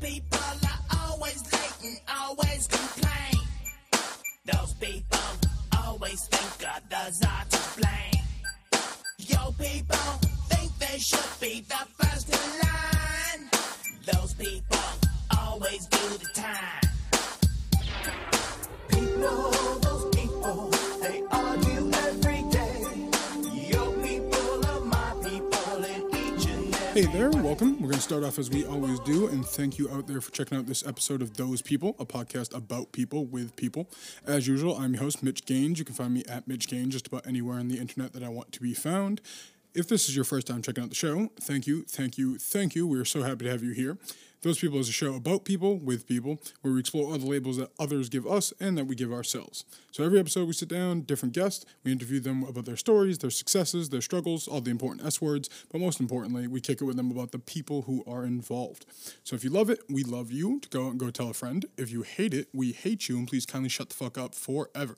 people are always late and always complain. Those people always think others are to blame. Yo, people think they should be the first in line. Those people always do the time. People, Hey there, welcome. We're going to start off as we always do, and thank you out there for checking out this episode of Those People, a podcast about people with people. As usual, I'm your host, Mitch Gayns. You can find me at Mitch Gayns just about anywhere on the internet that I want to be found. If this is your first time checking out the show, thank you, thank you, thank you. We are so happy to have you here. Those People is a show about people with people where we explore all the labels that others give us and that we give ourselves. So every episode we sit down, different guests, we interview them about their stories, their successes, their struggles, all the important S words, but most importantly, we kick it with them about the people who are involved. So if you love it, we love you to go out and go tell a friend. If you hate it, we hate you and please kindly shut the fuck up forever.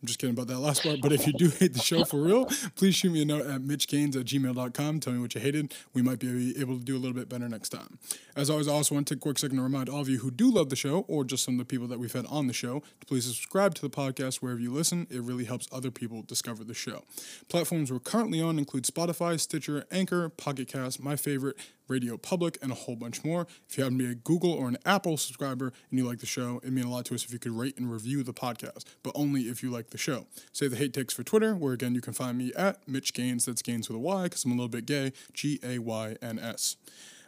I'm just kidding about that last part. But if you do hate the show for real, please shoot me a note at mitchgayns at gmail.com. Tell me what you hated. We might be able to do a little bit better next time. As always, I also want to take a quick second to remind all of you who do love the show, or just some of the people that we've had on the show, to please subscribe to the podcast wherever you listen. It really helps other people discover the show. Platforms we're currently on include Spotify, Stitcher, Anchor, Pocket Cast, my favorite, Radio Public, and a whole bunch more. If you happen to be a Google or an Apple subscriber and you like the show, it means a lot to us if you could rate and review the podcast, but only if you like the show. Say the hate takes for Twitter, where again you can find me at Mitch Gayns, that's Gayns with a Y, because I'm a little bit gay, G A Y N S.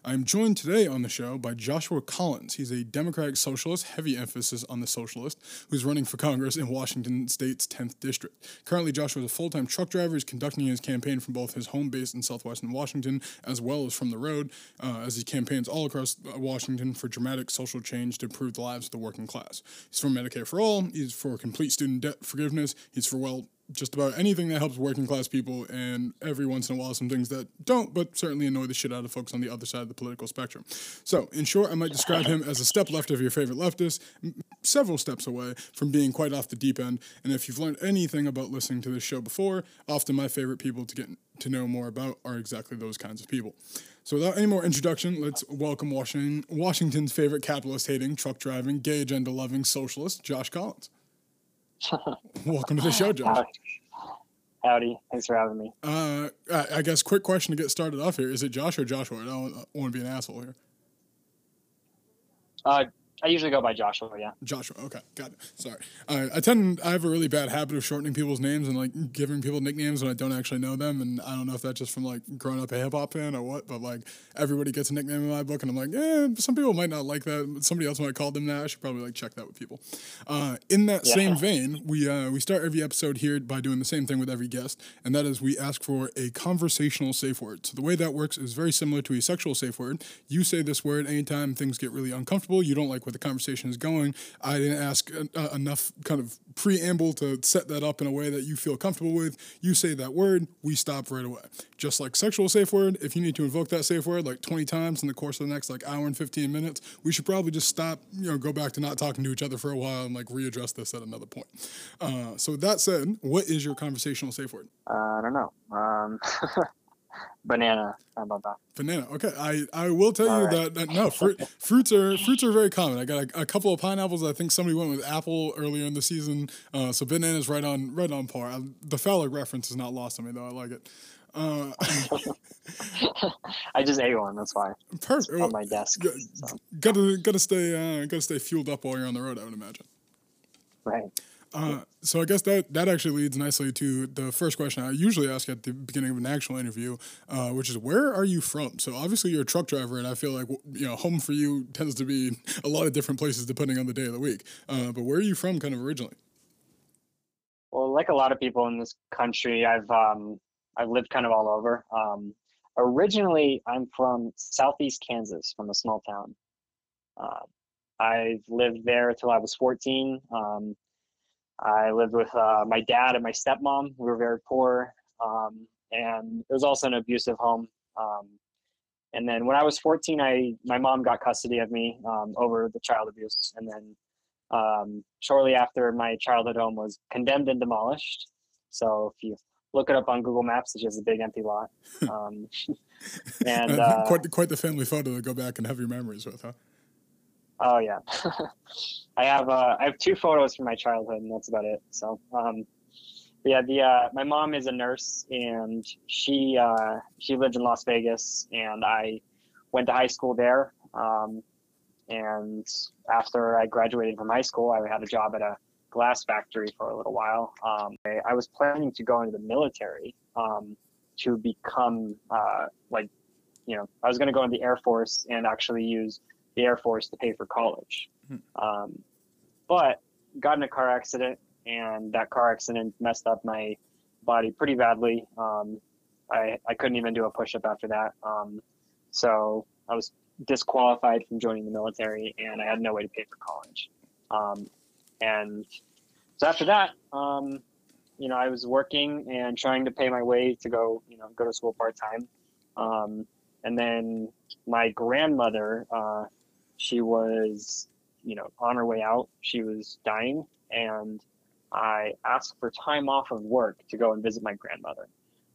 I'm joined today on the show by Joshua Collins. He's a Democratic socialist, heavy emphasis on the socialist, who's running for Congress in Washington State's 10th district. Currently, Joshua is a full time truck driver. He's conducting his campaign from both his home base in southwestern Washington as well as from the road uh, as he campaigns all across uh, Washington for dramatic social change to improve the lives of the working class. He's for Medicare for all, he's for complete student debt forgiveness, he's for, well, just about anything that helps working class people, and every once in a while, some things that don't, but certainly annoy the shit out of folks on the other side of the political spectrum. So, in short, I might describe him as a step left of your favorite leftist, several steps away from being quite off the deep end. And if you've learned anything about listening to this show before, often my favorite people to get to know more about are exactly those kinds of people. So, without any more introduction, let's welcome Washington, Washington's favorite capitalist hating, truck driving, gay agenda loving socialist, Josh Collins. Welcome to the show, Josh. Howdy. Howdy. Thanks for having me. Uh, I I guess quick question to get started off here: Is it Josh or Joshua? I don't want to be an asshole here. Uh, I usually go by Joshua. Yeah. Joshua. Okay, got it. Sorry. I I tend I have a really bad habit of shortening people's names and like giving people nicknames when I don't actually know them, and I don't know if that's just from like growing up a hip hop fan or what. But like everybody gets a nickname in my book, and I'm like, eh, some people might not like that. but Somebody else might call them that. I should probably like check that with people. Uh, in that Yeah. same vein, we uh, we start every episode here by doing the same thing with every guest, and that is we ask for a conversational safe word. So the way that works is very similar to a sexual safe word. You say this word anytime things get really uncomfortable. You don't like where the conversation is going. I didn't ask uh, enough kind of preamble to set that up in a way that you feel comfortable with. You say that word, we stop right away. Just like sexual safe word, if you need to invoke that safe word like 20 times in the course of the next like hour and 15 minutes, we should probably just stop, you know, go back to not talking to each other for a while and like readdress this at another point. Uh, so that said, what is your conversational safe word? Uh, I don't know. Um, banana. How about that? Banana. Okay, I, I will tell you All right. that, that no fruit, fruits are fruits are very common. I got a, a couple of pineapples. I think somebody went with apple earlier in the season. Uh, so banana's right on right on par. I, the phallic reference is not lost on me though. I like it. Uh, I just ate one. That's why. perfect. on my desk. G- So, Gotta gotta stay uh, gotta stay fueled up while you're on the road. I would imagine. right. Uh, so I guess that that actually leads nicely to the first question I usually ask at the beginning of an actual interview, uh, which is where are you from? So obviously you're a truck driver, and I feel like you know home for you tends to be a lot of different places depending on the day of the week. Uh, but where are you from, kind of originally? Well, like a lot of people in this country, I've um, I've lived kind of all over. Um, originally, I'm from southeast Kansas, from a small town. Uh, I've lived there till I was 14. Um, I lived with uh, my dad and my stepmom. We were very poor, um, and it was also an abusive home. Um, and then when I was 14, I my mom got custody of me um, over the child abuse, and then um, shortly after my childhood home was condemned and demolished. So if you look it up on Google Maps, it's just a big empty lot. Um, and uh, quite the, quite the family photo to go back and have your memories with, huh? Oh yeah, I have uh, I have two photos from my childhood, and that's about it. So, um, yeah, the uh, my mom is a nurse, and she uh, she lived in Las Vegas, and I went to high school there. Um, and after I graduated from high school, I had a job at a glass factory for a little while. Um, I, I, was planning to go into the military um, to become uh, like, you know, I was going to go in the Air Force and actually use the Air Force to pay for college. Hmm. Um, but got in a car accident, and that car accident messed up my body pretty badly. Um, I, I couldn't even do a push up after that. Um, so I was disqualified from joining the military, and I had no way to pay for college. Um, and so after that, um, you know, I was working and trying to pay my way to go, you know, go to school part time. Um, and then my grandmother, uh, she was, you know, on her way out. She was dying, and I asked for time off of work to go and visit my grandmother.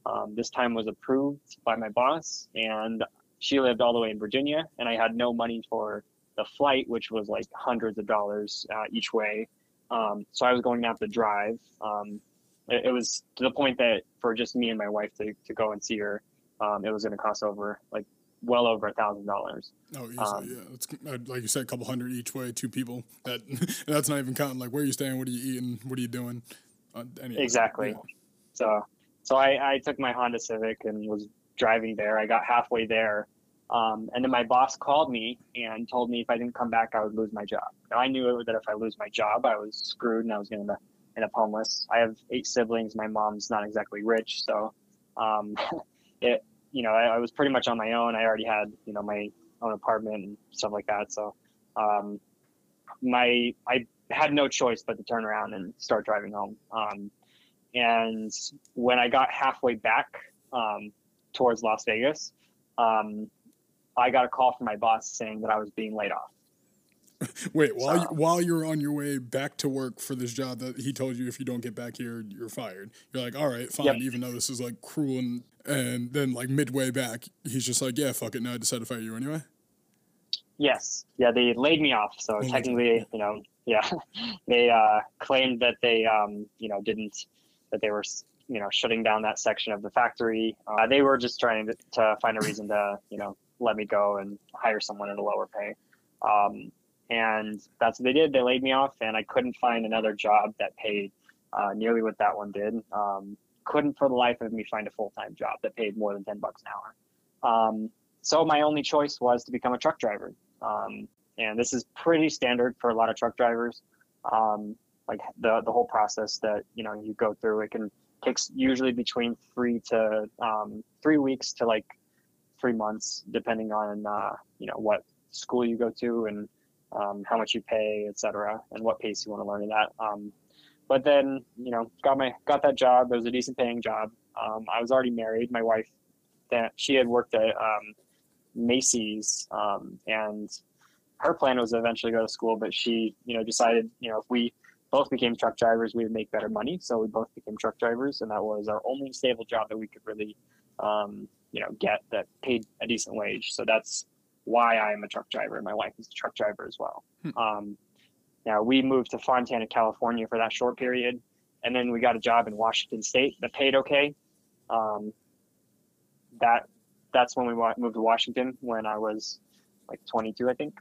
Um, this time was approved by my boss, and she lived all the way in Virginia, and I had no money for the flight, which was like hundreds of dollars uh, each way. Um, so I was going to have to drive. Um, it, it, was to the point that for just me and my wife to, to go and see her, um, it was going to cost over like well over a thousand dollars. Oh, easily, um, yeah. It's uh, like you said, a couple hundred each way, two people. That that's not even counting like where are you staying, what are you eating, what are you doing. Uh, exactly. Yeah. So so I, I took my Honda Civic and was driving there. I got halfway there um, and then my boss called me and told me if I didn't come back, I would lose my job. Now I knew that if I lose my job, I was screwed and I was going to end up homeless. I have eight siblings. My mom's not exactly rich, so um, it you know I, I, was pretty much on my own. I already had you know my own apartment and stuff like that. So um, my I had no choice but to turn around and start driving home. Um, and when I got halfway back um, towards Las Vegas. Um, I got a call from my boss saying that I was being laid off. Wait, while so, you, while you're on your way back to work for this job that he told you if you don't get back here you're fired. You're like, all right, fine. Yep. Even though this is like cruel and and then like midway back, he's just like, yeah, fuck it. Now I decided to fire you anyway. Yes, yeah, they laid me off. So oh technically, you know, yeah, they uh, claimed that they, um, you know, didn't that they were you know shutting down that section of the factory. Uh, they were just trying to, to, find a reason to you know let me go and hire someone at a lower pay. Um, and that's what they did. They laid me off, and I couldn't find another job that paid uh, nearly what that one did. Um, couldn't for the life of me find a full time job that paid more than ten bucks an hour. Um, so my only choice was to become a truck driver, um, and this is pretty standard for a lot of truck drivers. Um, like the the whole process that you know you go through, it can takes usually between three to um, three weeks to like three months, depending on uh, you know what school you go to and um, how much you pay, etc., and what pace you want to learn in that. Um, but then you know got my got that job. It was a decent paying job. Um, I was already married. My wife that she had worked at um, Macy's, um, and her plan was to eventually go to school, but she you know decided you know if we both became truck drivers, we would make better money. So we both became truck drivers, and that was our only stable job that we could really, um, you know, get that paid a decent wage. So that's why I am a truck driver, and my wife is a truck driver as well. Hmm. Um, now we moved to Fontana, California for that short period, and then we got a job in Washington State that paid okay. Um, that that's when we moved to Washington when I was like 22, I think,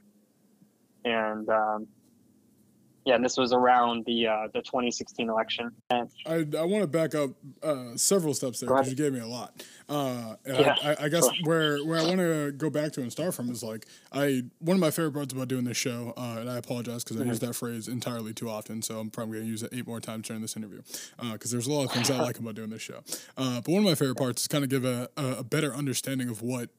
and um, yeah, and this was around the uh, the 2016 election. And I, I want to back up uh, several steps there because you gave me a lot. Uh, yeah, I, I, guess where where I want to go back to and start from is like I one of my favorite parts about doing this show, uh, and I apologize because mm-hmm. I use that phrase entirely too often, so I'm probably going to use it eight more times during this interview because uh, there's a lot of things I like about doing this show. Uh, but one of my favorite parts is kind of give a, a better understanding of what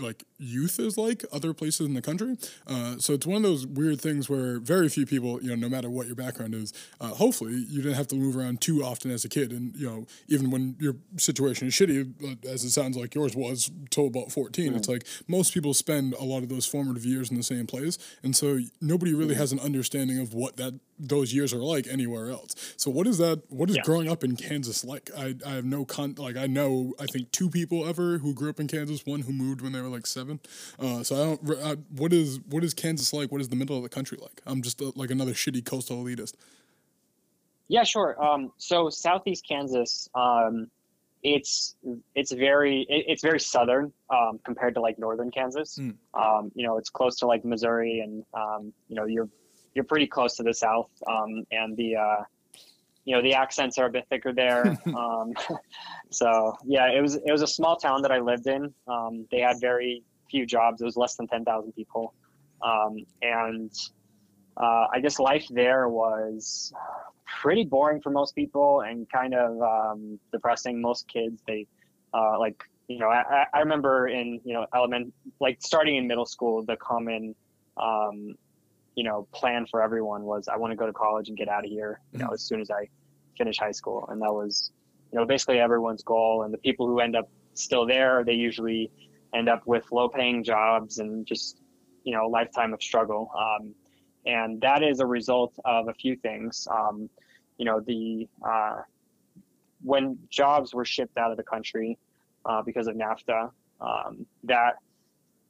like youth is like other places in the country. Uh, so it's one of those weird things where very few people, you know, no matter what your background is, uh, hopefully you didn't have to move around too often as a kid. And, you know, even when your situation is shitty, as it sounds like yours was till about 14, mm. it's like most people spend a lot of those formative years in the same place. And so nobody really mm. has an understanding of what that those years are like anywhere else. So what is that? What is yeah. growing up in Kansas like? I, I have no con like I know I think two people ever who grew up in Kansas. One who moved moved when they were like seven. Uh, so I don't. Uh, what is what is Kansas like? What is the middle of the country like? I'm just uh, like another shitty coastal elitist. Yeah, sure. Um, so southeast Kansas, um, it's it's very it, it's very southern um, compared to like northern Kansas. Mm. Um, you know, it's close to like Missouri, and um, you know you're you're pretty close to the south, um, and the uh, you know the accents are a bit thicker there. um, so yeah, it was it was a small town that I lived in. Um, they had very few jobs. It was less than ten thousand people, um, and uh, I guess life there was pretty boring for most people and kind of um, depressing. Most kids, they uh, like you know I, I- I remember in you know element like starting in middle school, the common um, you know plan for everyone was I want to go to college and get out of here. You know, as soon as I finish high school, and that was you know basically everyone's goal. And the people who end up still there, they usually end up with low-paying jobs and just you know lifetime of struggle. Um, and that is a result of a few things. Um, you know, the uh, when jobs were shipped out of the country uh, because of NAFTA, um, that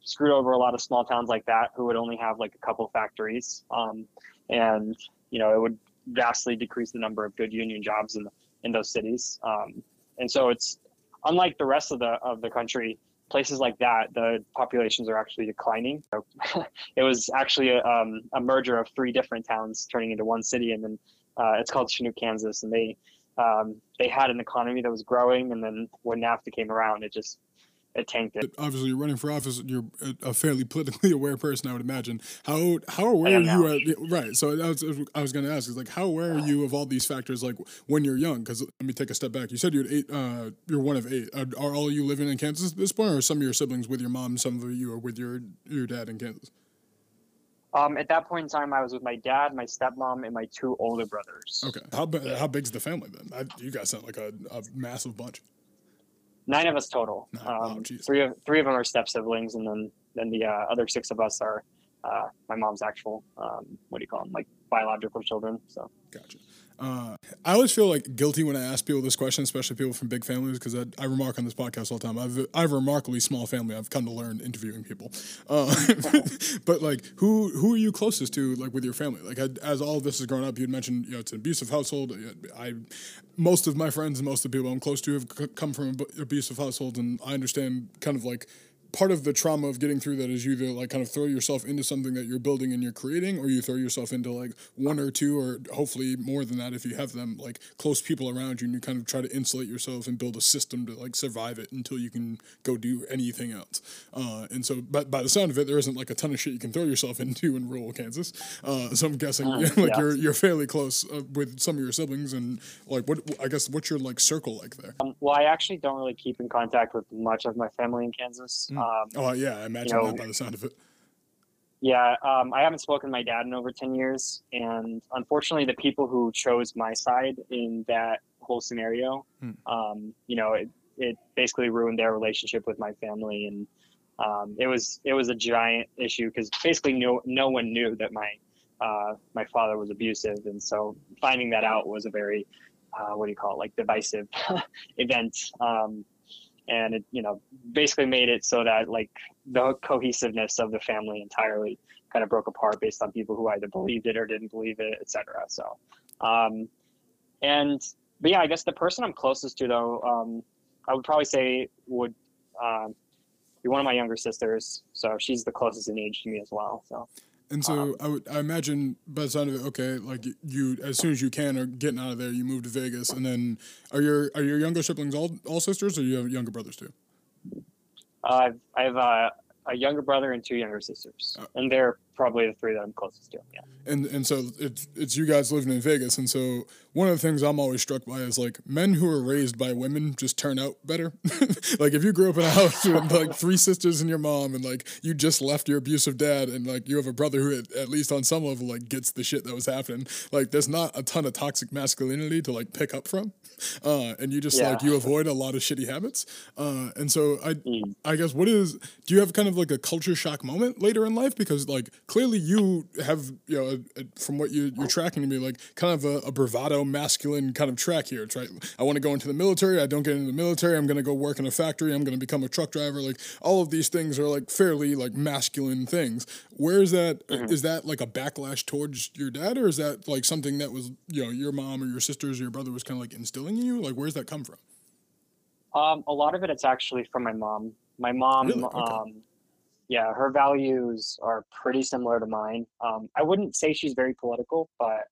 screwed over a lot of small towns like that who would only have like a couple factories, um, and you know it would vastly decrease the number of good union jobs in in those cities. Um, and so it's unlike the rest of the of the country. Places like that, the populations are actually declining. So it was actually a, um, a merger of three different towns turning into one city, and then uh, it's called Chanute, Kansas, and they um, they had an economy that was growing, and then when NAFTA came around, it just it tanked it. Obviously, you're running for office. You're a, fairly politically aware person, I would imagine. How how aware are you? At, right. So I was, I was going to ask is like how aware are you of all these factors? Like when you're young, because let me take a step back. You said you're eight. Uh, you're one of eight. Are, are all of you living in Kansas at this point, or are some of your siblings with your mom? Some of you are with your your dad in Kansas. Um, at that point in time, I was with my dad, my stepmom, and my two older brothers. Okay. How how big's the family then? I, you guys sound like a, a massive bunch. Nine of us total. Nine. Um, jeez. three of three of them are step siblings, and then then the uh, other six of us are uh, my mom's actual um, what do you call them, like biological children. So Gotcha. Uh, I always feel like guilty when I ask people this question, especially people from big families, because I, I remark on this podcast all the time. I've I have a remarkably small family. I've come to learn interviewing people. Uh, but like, who who are you closest to, like with your family? Like, I, as all of this is growing up, you'd mentioned you know it's an abusive household. I most of my friends and most of the people I'm close to have c- come from ab- abusive households, and I understand kind of like part of the trauma of getting through that is you either like kind of throw yourself into something that you're building and you're creating, or you throw yourself into like one or two, or hopefully more than that if you have them like close people around you, and you kind of try to insulate yourself and build a system to like survive it until you can go do anything else. Uh, and so, but by the sound of it, there isn't like a ton of shit you can throw yourself into in rural Kansas. Uh, so I'm guessing like yeah. you're you're fairly close uh, with some of your siblings, and like what I guess what's your like circle like there? um, well, I actually don't really keep in contact with much of my family in Kansas. Um, Oh yeah, I imagine know- that by the sound of it. Yeah, um, I haven't spoken to my dad in over 10 years. And unfortunately, the people who chose my side in that whole scenario, Hmm. um, you know, it, it basically ruined their relationship with my family. And um, it was it was a giant issue because basically no, no one knew that my uh, my father was abusive. And so finding that out was a very, uh, what do you call it, like divisive event. Um, and it, you know, basically made it so that like the cohesiveness of the family entirely kind of broke apart based on people who either believed it or didn't believe it, etc. So, um, and but yeah, I guess the person I'm closest to though, um, I would probably say would um, be one of my younger sisters. So she's the closest in age to me as well. So And so I would I imagine by the sound of it, okay, like you as soon as you can are getting out of there, you move to Vegas, and then are your are your younger siblings all all sisters, or you have younger brothers too? uh, I have uh, a younger brother and two younger sisters, and they're probably the three that I'm closest to. Yeah. and and so it's it's you guys living in Vegas, and so one of the things I'm always struck by is like men who are raised by women just turn out better. like if you grew up in a house with like three sisters and your mom, and like you just left your abusive dad, and like you have a brother who at, at least on some level like gets the shit that was happening. Like there's not a ton of toxic masculinity to like pick up from, uh, and you just Yeah. like you avoid a lot of shitty habits. Uh, and so I Mm. I guess what is do you have kind of like a culture shock moment later in life because like clearly you have you know a, a, from what you, you're tracking to me like kind of a, a, bravado masculine kind of track here. It's right. I want to go into the military. I don't get into the military. I'm going to go work in a factory. I'm going to become a truck driver. Like all of these things are like fairly like masculine things. Where is that? Mm-hmm. Is that like a backlash towards your dad, or is that like something that was you know your mom or your sisters or your brother was kind of like instilling in you? Like where's that come from? Um, a lot of it, it's actually from my mom. My mom, really? okay. um, yeah, her values are pretty similar to mine. Um, I wouldn't say she's very political, but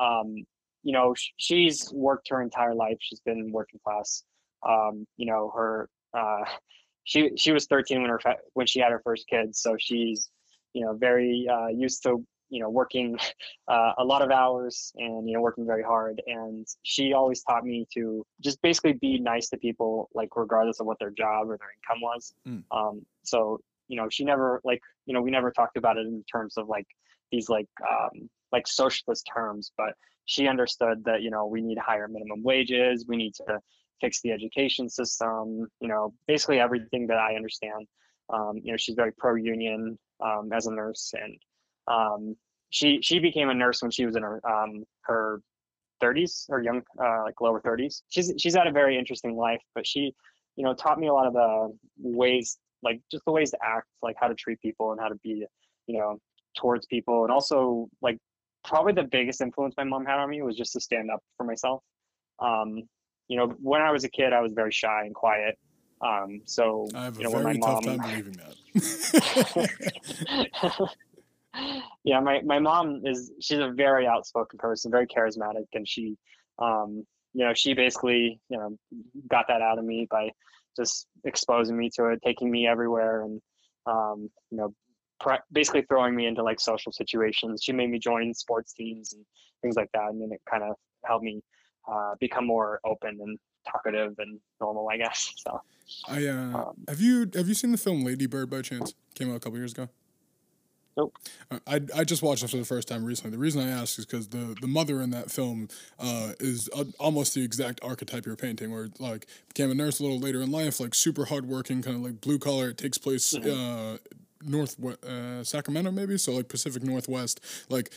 um, you know, sh- she's worked her entire life. She's been working class. Um, you know, her uh, she she was 13 when her fa- when she had her first kid, so she's you know very uh, used to you know working uh, a lot of hours and you know working very hard and she always taught me to just basically be nice to people like regardless of what their job or their income was mm. um, so you know she never like you know we never talked about it in terms of like these like um, like socialist terms but she understood that you know we need higher minimum wages we need to fix the education system you know basically everything that i understand um, you know she's very pro union um, as a nurse and um, she she became a nurse when she was in her um, her 30s or young uh, like lower 30s. She's she's had a very interesting life, but she you know taught me a lot of the ways like just the ways to act, like how to treat people and how to be you know towards people, and also like probably the biggest influence my mom had on me was just to stand up for myself. Um, you know, when I was a kid, I was very shy and quiet. Um, so I have a you know, very tough mom, time believing that. yeah, my, my mom is she's a very outspoken person, very charismatic, and she, um, you know, she basically you know got that out of me by just exposing me to it, taking me everywhere, and um, you know, pre- basically throwing me into like social situations. She made me join sports teams and things like that, and then it kind of helped me uh, become more open and talkative and normal, I guess. So, I uh, um, have you have you seen the film Lady Bird by chance? Came out a couple years ago. Nope. I I just watched it for the first time recently. The reason I asked is because the the mother in that film uh, is a, almost the exact archetype you're painting, where like became a nurse a little later in life, like super hardworking, kind of like blue collar. It takes place. Mm-hmm. Uh, north uh, Sacramento maybe so like Pacific Northwest like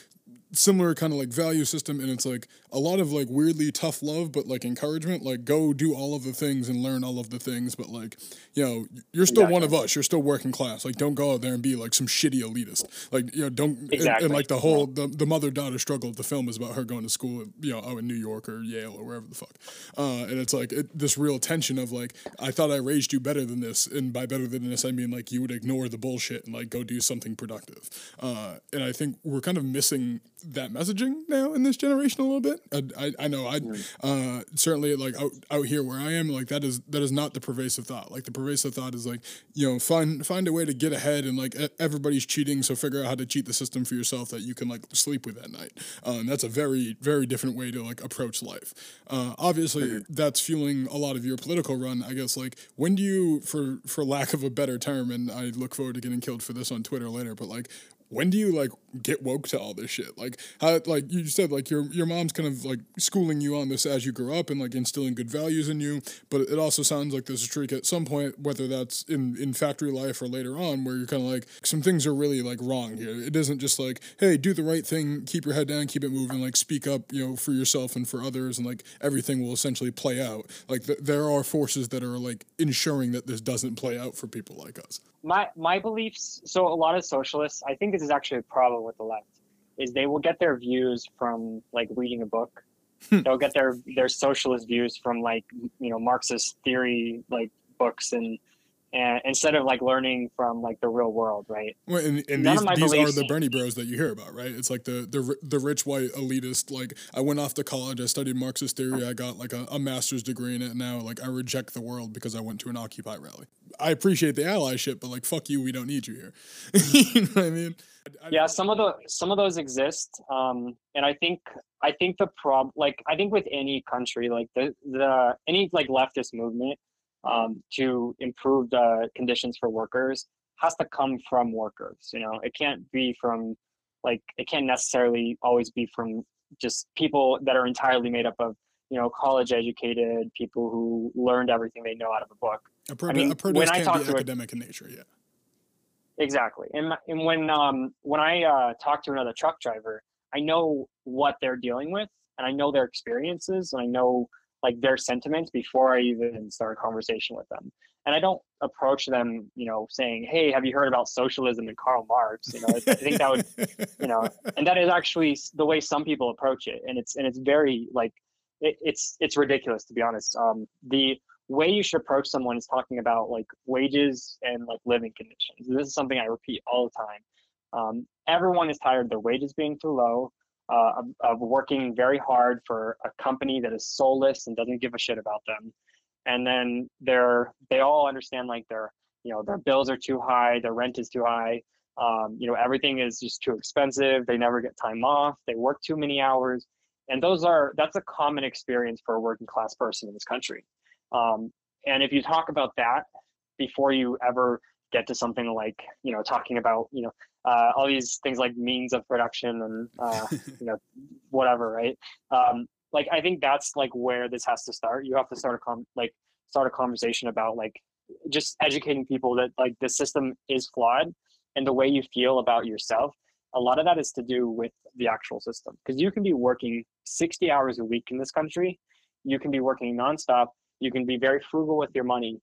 similar kind of like value system and it's like a lot of like weirdly tough love but like encouragement like go do all of the things and learn all of the things but like you know you're still exactly. one of us you're still working class like don't go out there and be like some shitty elitist like you know don't exactly. and, and like the whole the, the mother daughter struggle of the film is about her going to school you know out in New York or Yale or wherever the fuck uh, and it's like it, this real tension of like I thought I raised you better than this and by better than this I mean like you would ignore the bullshit and like go do something productive uh, and I think we're kind of missing that messaging now in this generation a little bit. I, I, I know I uh, certainly like out, out here where I am like that is that is not the pervasive thought. Like the pervasive thought is like you know find find a way to get ahead and like everybody's cheating, so figure out how to cheat the system for yourself that you can like sleep with at night. And that's a very very different way to like approach life. Uh, obviously, that's fueling a lot of your political run. I guess like when do you, for for lack of a better term, and I look forward to getting killed for this on Twitter later, but like when do you like get woke to all this shit? Like how like you said like your your mom's kind of like schooling you on this as you grow up and like instilling good values in you, but it also sounds like there's a streak at some point whether that's in in factory life or later on where you're kind of like some things are really like wrong here. It isn't just like hey, do the right thing, keep your head down, keep it moving, like speak up, you know, for yourself and for others and like everything will essentially play out. Like th- there are forces that are like ensuring that this doesn't play out for people like us my my beliefs so a lot of socialists i think this is actually a problem with the left is they will get their views from like reading a book hmm. they'll get their their socialist views from like you know marxist theory like books and and instead of like learning from like the real world, right? Well, and, and these, these are the Bernie Bros that you hear about, right? It's like the the the rich white elitist. Like I went off to college, I studied Marxist theory, I got like a, a master's degree in it. Now, like I reject the world because I went to an Occupy rally. I appreciate the allyship, but like fuck you, we don't need you here. you know what I mean? I, yeah, some of the some of those exist, um, and I think I think the prob like I think with any country like the the any like leftist movement um, to improve the conditions for workers has to come from workers. You know, it can't be from like it can't necessarily always be from just people that are entirely made up of you know college educated people who learned everything they know out of a book. A, pro- I mean, a protest can't be academic a, in nature, yeah. Exactly. And, and when um when I uh, talk to another truck driver, I know what they're dealing with, and I know their experiences, and I know like their sentiments before I even start a conversation with them. And I don't approach them, you know, saying, "Hey, have you heard about socialism and Karl Marx?" You know, I think that would you know and that is actually the way some people approach it. And it's and it's very like it, it's it's ridiculous to be honest. Um the way you should approach someone is talking about like wages and like living conditions. This is something i repeat all the time. Um, everyone is tired. Of their wages being too low uh, of, working very hard for a company that is soulless and doesn't give a shit about them. And then they're they all understand like their you know their bills are too high their rent is too high. Um, you know everything is just too expensive. They never get time off. They work too many hours. And those are that's a common experience for a working class person in this country. Um, and if you talk about that before you ever get to something like you know talking about you know uh, all these things like means of production and uh, you know whatever right? Um, like i think that's like where this has to start. You have to start a com- like start a conversation about like just educating people that like the system is flawed and the way you feel about yourself. A lot of that is to do with the actual system because you can be working 60 hours a week in this country. You can be working nonstop. You can be very frugal with your money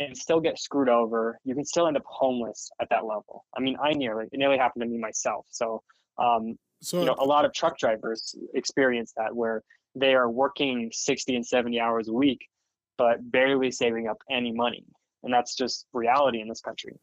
and still get screwed over you can still end up homeless at that level. I mean i nearly it nearly happened to me myself. So um, so you know a lot of truck drivers experience that where they are working 60 and 70 hours a week but barely saving up any money. And that's just reality in this country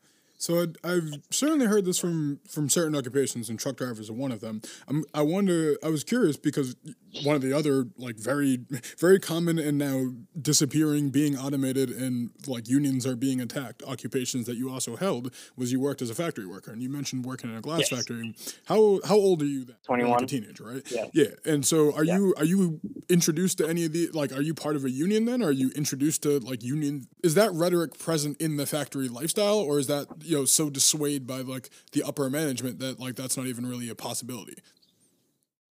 So I- I've certainly heard this from from certain occupations, and truck drivers are one of them. I'm, I wonder. I was curious because one of the other like very very common and now disappearing, being automated, and like unions are being attacked. Occupations that you also held was you worked as a factory worker, and you mentioned working in a glass Yes. factory. How how old are you then? You're Like 21. a teenager, right? Yeah. Yeah. And so are Yeah. you are you introduced to any of the like are you part of a union then? Are you introduced to like union is that rhetoric present in the factory lifestyle or is that you know so dissuaded by like the upper management that like that's not even really a possibility?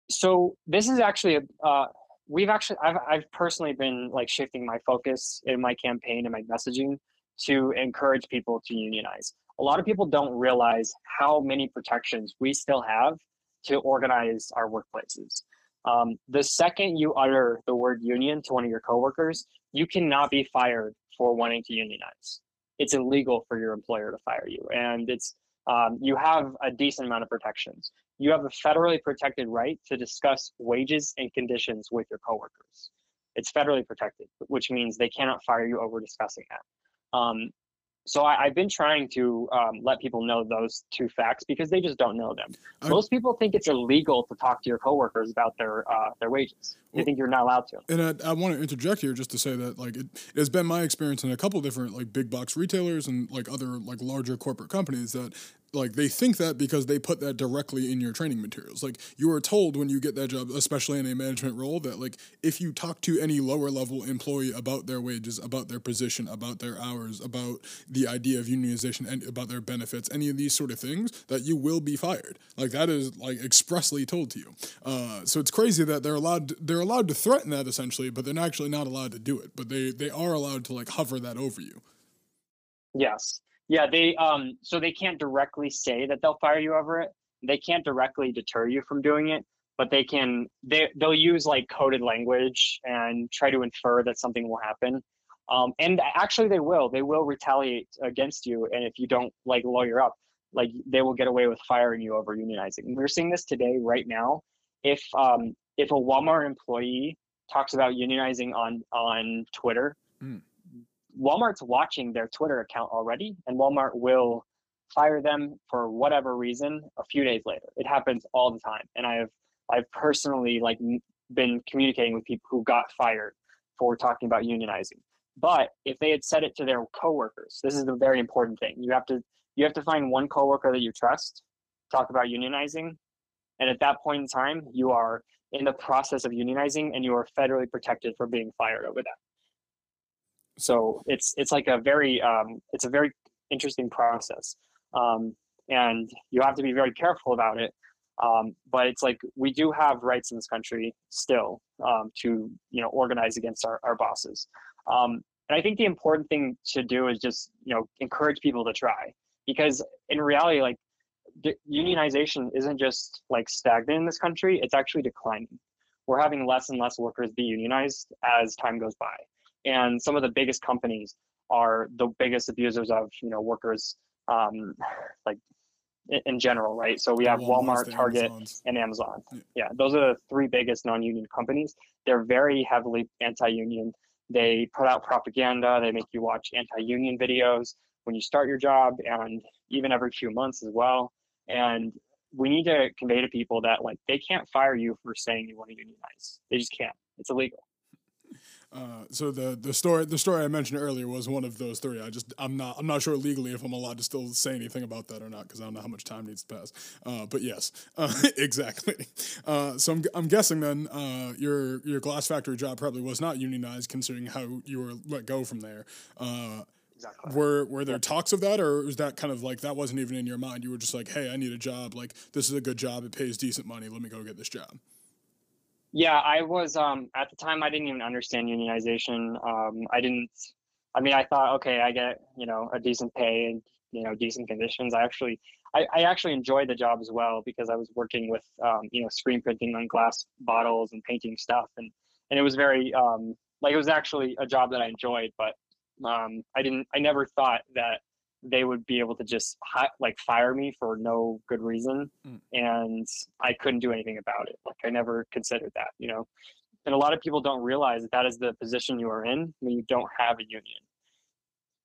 so this is actually a uh, we've actually I've, I've personally been like shifting my focus in my campaign and my messaging to encourage people to unionize. A lot of people don't realize how many protections we still have to organize our workplaces. Um, the second you utter the word union to one of your coworkers you cannot be fired for wanting to unionize it's illegal for your employer to fire you and it's um, you have a decent amount of protections you have a federally protected right to discuss wages and conditions with your coworkers. It's federally protected, which means they cannot fire you over discussing that. Um, so I, I've been trying to um, let people know those two facts because they just don't know them. Most people think it's illegal to talk to your coworkers about their uh, their wages. They Well- think you're not allowed to. And I, I want to interject here just to say that like it, it has been my experience in a couple different like big box retailers and like other like larger corporate companies that like they think that because they put that directly in your training materials. Like you are told when you get that job, especially in a management role, that like if you talk to any lower level employee about their wages, about their position, about their hours, about the idea of unionization and about their benefits, any of these sort of things, that you will be fired. Like that is like expressly told to you. Uh, so it's crazy that they're allowed they're allowed to threaten that essentially, but they're actually not allowed to do it. But they they are allowed to like hover that over you. Yes. Yeah, they um so they can't directly say that they'll fire you over it. They can't directly deter you from doing it, but they can they they'll use like coded language and try to infer that something will happen. Um and actually they will. They will retaliate against you and if you don't like lawyer up, like they will get away with firing you over unionizing. We're seeing this today right now. If um if a Walmart employee talks about unionizing on on Twitter, Mm. Walmart's watching their Twitter account already, and Walmart will fire them for whatever reason a few days later. It happens all the time, and I have I've personally like been communicating with people who got fired for talking about unionizing. But if they had said it to their coworkers, this is the very important thing. You have to you have to find one coworker that you trust, talk about unionizing, and at that point in time, you are in the process of unionizing, and you are federally protected from being fired over that so it's it's like a very um, it's a very interesting process. Um, and you have to be very careful about it. Um, but it's like we do have rights in this country still um, to you know organize against our, our bosses. Um, and i think the important thing to do is just you know encourage people to try. Because in reality, like unionization isn't just like stagnant in this country; it's actually declining. We're having less and less workers be unionized as time goes by, and some of the biggest companies are the biggest abusers of you know workers, um, like in, in general, right? So we have Walmart's, Walmart, Target, Amazons. and Amazon. Yeah. Yeah, those are the three biggest non-union companies. They're very heavily anti-union. They put out propaganda. They make you watch anti-union videos when you start your job, and even every few months as well. And we need to convey to people that like they can't fire you for saying you want to unionize. They just can't. It's illegal. Uh, so the the story the story I mentioned earlier was one of those three. I just I'm not I'm not sure legally if I'm allowed to still say anything about that or not because I don't know how much time needs to pass. Uh, but yes, uh, exactly. Uh, so I'm, I'm guessing then uh, your your glass factory job probably was not unionized considering how you were let go from there. Uh, Exactly. were were there talks of that or was that kind of like that wasn't even in your mind? You were just like, hey, I need a job. Like this is a good job. It pays decent money. Let me go get this job. Yeah, I was um at the time I didn't even understand unionization. Um I didn't I mean I thought okay, I get, you know, a decent pay and you know, decent conditions. I actually I, I actually enjoyed the job as well because I was working with um, you know, screen printing on glass bottles and painting stuff and and it was very um like it was actually a job that I enjoyed, but um I didn't I never thought that they would be able to just hi- like fire me for no good reason Mm. and I couldn't do anything about it. Like I never considered that, you know. And a lot of people don't realize that that is the position you are in when you don't have a union.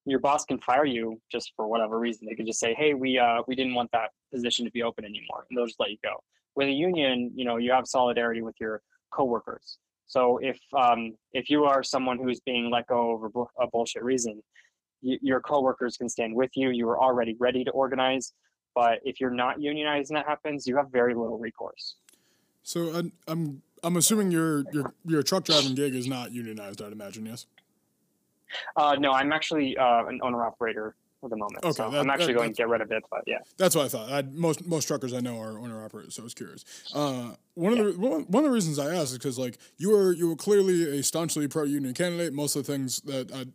Your boss can fire you just for whatever reason. They could just say, "Hey, we uh we didn't want that position to be open anymore," and they'll just let you go. With a union, you know, you have solidarity with your coworkers. So if um if you are someone who's being let go over a bullshit reason, y- your coworkers can stand with you. You are already ready to organize. But if you're not unionized and that happens, you have very little recourse. So I'm I'm I'm assuming your your your truck driving gig is not unionized. I'd imagine. Yes. Uh, no, I'm actually uh, an owner operator at the moment. Okay, so that- I'm actually that- going to get rid of it. But yeah, That's what I thought. I, most most truckers I know are owner operators, so I was curious. Uh, one of the one, one of the reasons I asked is because like you were you were clearly a staunchly pro union candidate. Most of the things that I,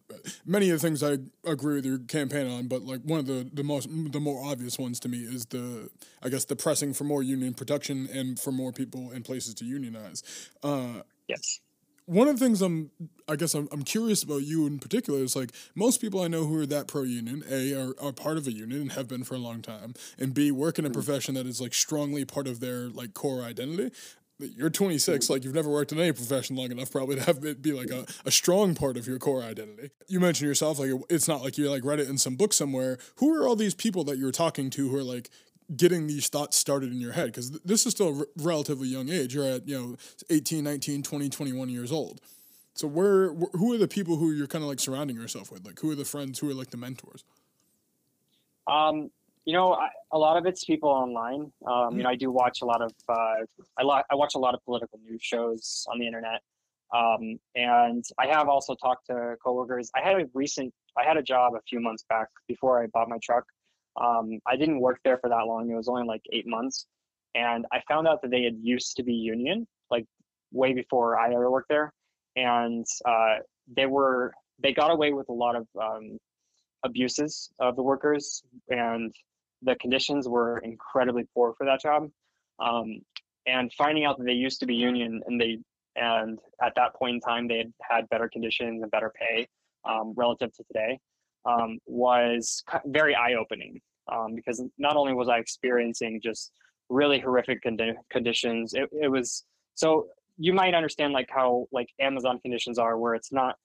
many of the things I agree with your campaign on, but like one of the the most the more obvious ones to me is the I guess the pressing for more union protection and for more people and places to unionize. Uh, yes. One of the things I'm, I guess I'm, I'm curious about you in particular is like most people I know who are that pro union, A, are, are part of a union and have been for a long time, and B, work in a mm. profession that is like strongly part of their like core identity. You're 26, mm. like you've never worked in any profession long enough probably to have it be like a, mm. a strong part of your core identity. You mentioned yourself, like it's not like you like read it in some book somewhere. Who are all these people that you're talking to who are like getting these thoughts started in your head because th- this is still a r- relatively young age you're at you know 18 19 20 21 years old so where wh- who are the people who you're kind of like surrounding yourself with like who are the friends who are like the mentors Um, you know, I, a lot of it's people online. Um, you know, I do watch a lot of. Uh, I, lo- I watch a lot of political news shows on the internet. Um, and I have also talked to coworkers. I had a recent. I had a job a few months back before I bought my truck. Um, I didn't work there for that long. It was only like eight months, and I found out that they had used to be union, like way before I ever worked there, and uh, they were they got away with a lot of um, abuses of the workers, and the conditions were incredibly poor for that job. Um, and finding out that they used to be union and they and at that point in time they had had better conditions and better pay um, relative to today um, was very eye-opening um, because not only was I experiencing just really horrific condi- conditions, it, it was so you might understand like how like Amazon conditions are where it's not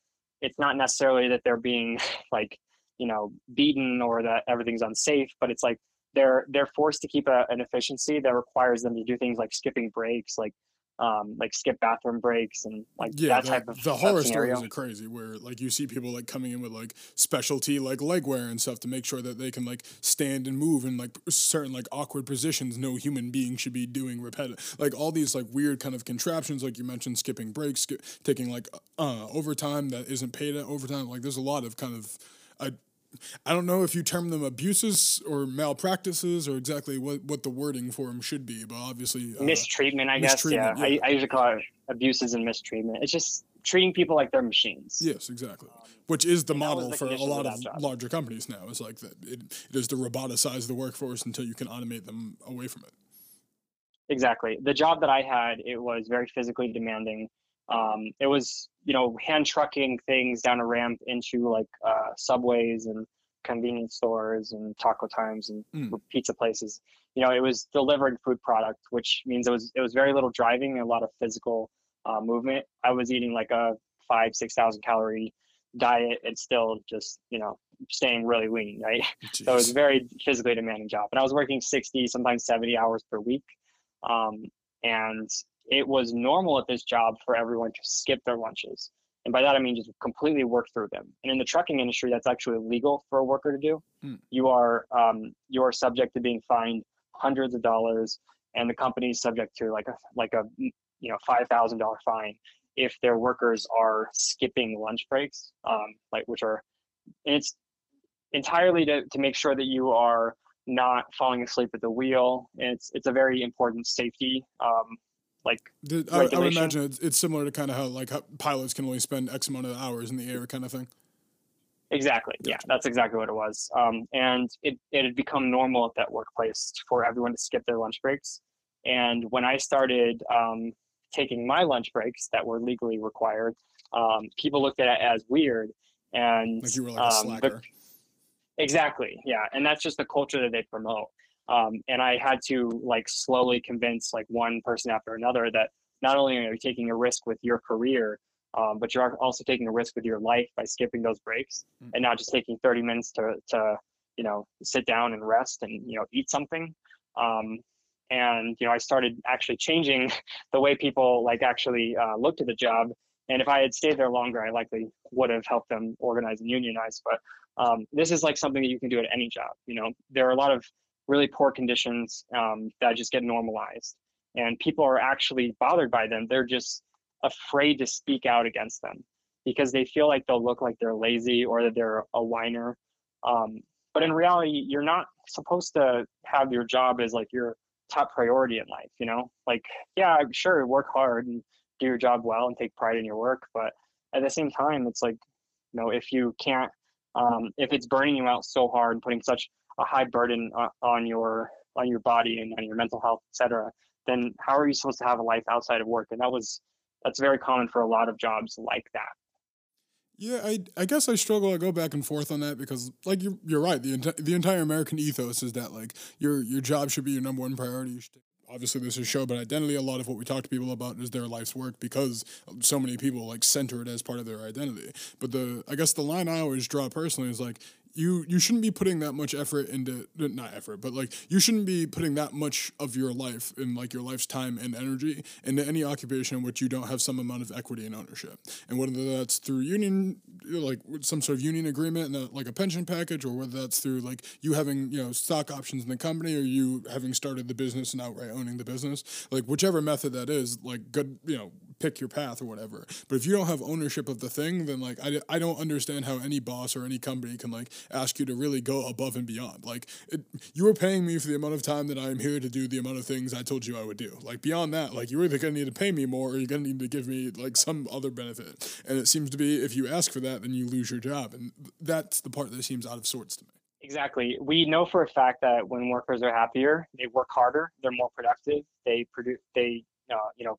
it's not necessarily that they're being like you know beaten or that everything's unsafe, but it's like they're they're forced to keep a, an efficiency that requires them to do things like skipping breaks, like um, like skip bathroom breaks and like yeah that the, type of the horror scenario. stories are crazy where like you see people like coming in with like specialty like leg wear and stuff to make sure that they can like stand and move in like certain like awkward positions no human being should be doing repetitive like all these like weird kind of contraptions like you mentioned skipping breaks sk- taking like uh overtime that isn't paid at overtime like there's a lot of kind of I, I don't know if you term them abuses or malpractices or exactly what, what the wording for them should be, but obviously uh, mistreatment, I guess. Yeah, yeah. I, I usually call it abuses and mistreatment. It's just treating people like they're machines. Yes, exactly. Which is the model the for a lot of job. larger companies now. It's like that. It, it is to roboticize the workforce until you can automate them away from it. Exactly. The job that I had, it was very physically demanding. Um, it was, you know, hand trucking things down a ramp into like uh, subways and convenience stores and taco times and Mm. pizza places. You know, it was delivering food product, which means it was it was very little driving and a lot of physical uh, movement. I was eating like a five six thousand calorie diet and still just you know staying really lean, right? So it was a very physically demanding job. And I was working 60, sometimes 70 hours per week. Um, and it was normal at this job for everyone to skip their lunches. And by that, I mean just completely work through them. And in the trucking industry, that's actually illegal for a worker to do. Hmm. You are um, you are subject to being fined hundreds of dollars, and the company is subject to like a like a you know five thousand dollar fine if their workers are skipping lunch breaks, um, like which are and it's entirely to, to make sure that you are not falling asleep at the wheel. It's it's a very important safety um, like The- I, I would imagine it's, it's similar to kind of how like how pilots can only spend X amount of hours in the air, kind of thing. Exactly. Yeah, that's exactly what it was. Um, and it, it had become normal at that workplace for everyone to skip their lunch breaks. And when I started um, taking my lunch breaks that were legally required, um, people looked at it as weird. And Like you were like a um, but- slacker. Exactly. Yeah. And that's just the culture that they promote. Um, and I had to like slowly convince like one person after another that not only are you taking a risk with your career, um, but you're also taking a risk with your life by skipping those breaks Mm. and not just taking 30 minutes to, to, you know, sit down and rest and, you know, eat something. Um, and, you know, I started actually changing the way people like actually uh, looked at the job. And if I had stayed there longer, I likely would have helped them organize and unionize. But um, this is like something that you can do at any job. You know, there are a lot of really poor conditions um, that just get normalized, and people are actually bothered by them. They're just afraid to speak out against them because they feel like they'll look like they're lazy or that they're a whiner. Um, but in reality, you're not supposed to have your job as like your top priority in life. You know, like yeah, sure, work hard and do your job well and take pride in your work, but at the same time, it's like you know if you can't um, if it's burning you out so hard and putting such a high burden on, on your on your body and on your mental health, etc., then how are you supposed to have a life outside of work? And that was that's very common for a lot of jobs like that. Yeah, I I guess I struggle. I go back and forth on that because, like, you're you're right. The enti- the entire American ethos is that like your your job should be your number one priority. Obviously, this is show but identity. A lot of what we talk to people about is their life's work because so many people like center it as part of their identity. But the I guess the line I always draw personally is like you you shouldn't be putting that much effort into not effort, but like you shouldn't be putting that much of your life and like your life's time and energy into any occupation in which you don't have some amount of equity and ownership. And whether that's through union, like some sort of union agreement and a, like a pension package, or whether that's through like you having you know stock options in the company, or you having started the business and outright owning the business, like whichever method that is, like good, you know, pick your path or whatever. But if you don't have ownership of the thing, then like I, I don't understand how any boss or any company can like ask you to really go above and beyond. Like it, you are paying me for the amount of time that I am here to do the amount of things I told you I would do. Like beyond that, like you're either gonna need to pay me more or you're gonna need to give me like some other benefit. And it seems to be if you ask for that, then you lose your job, and that's the part that seems out of sorts to me. Exactly. We know for a fact that when workers are happier, they work harder, they're more productive, they produce, they, uh, you know,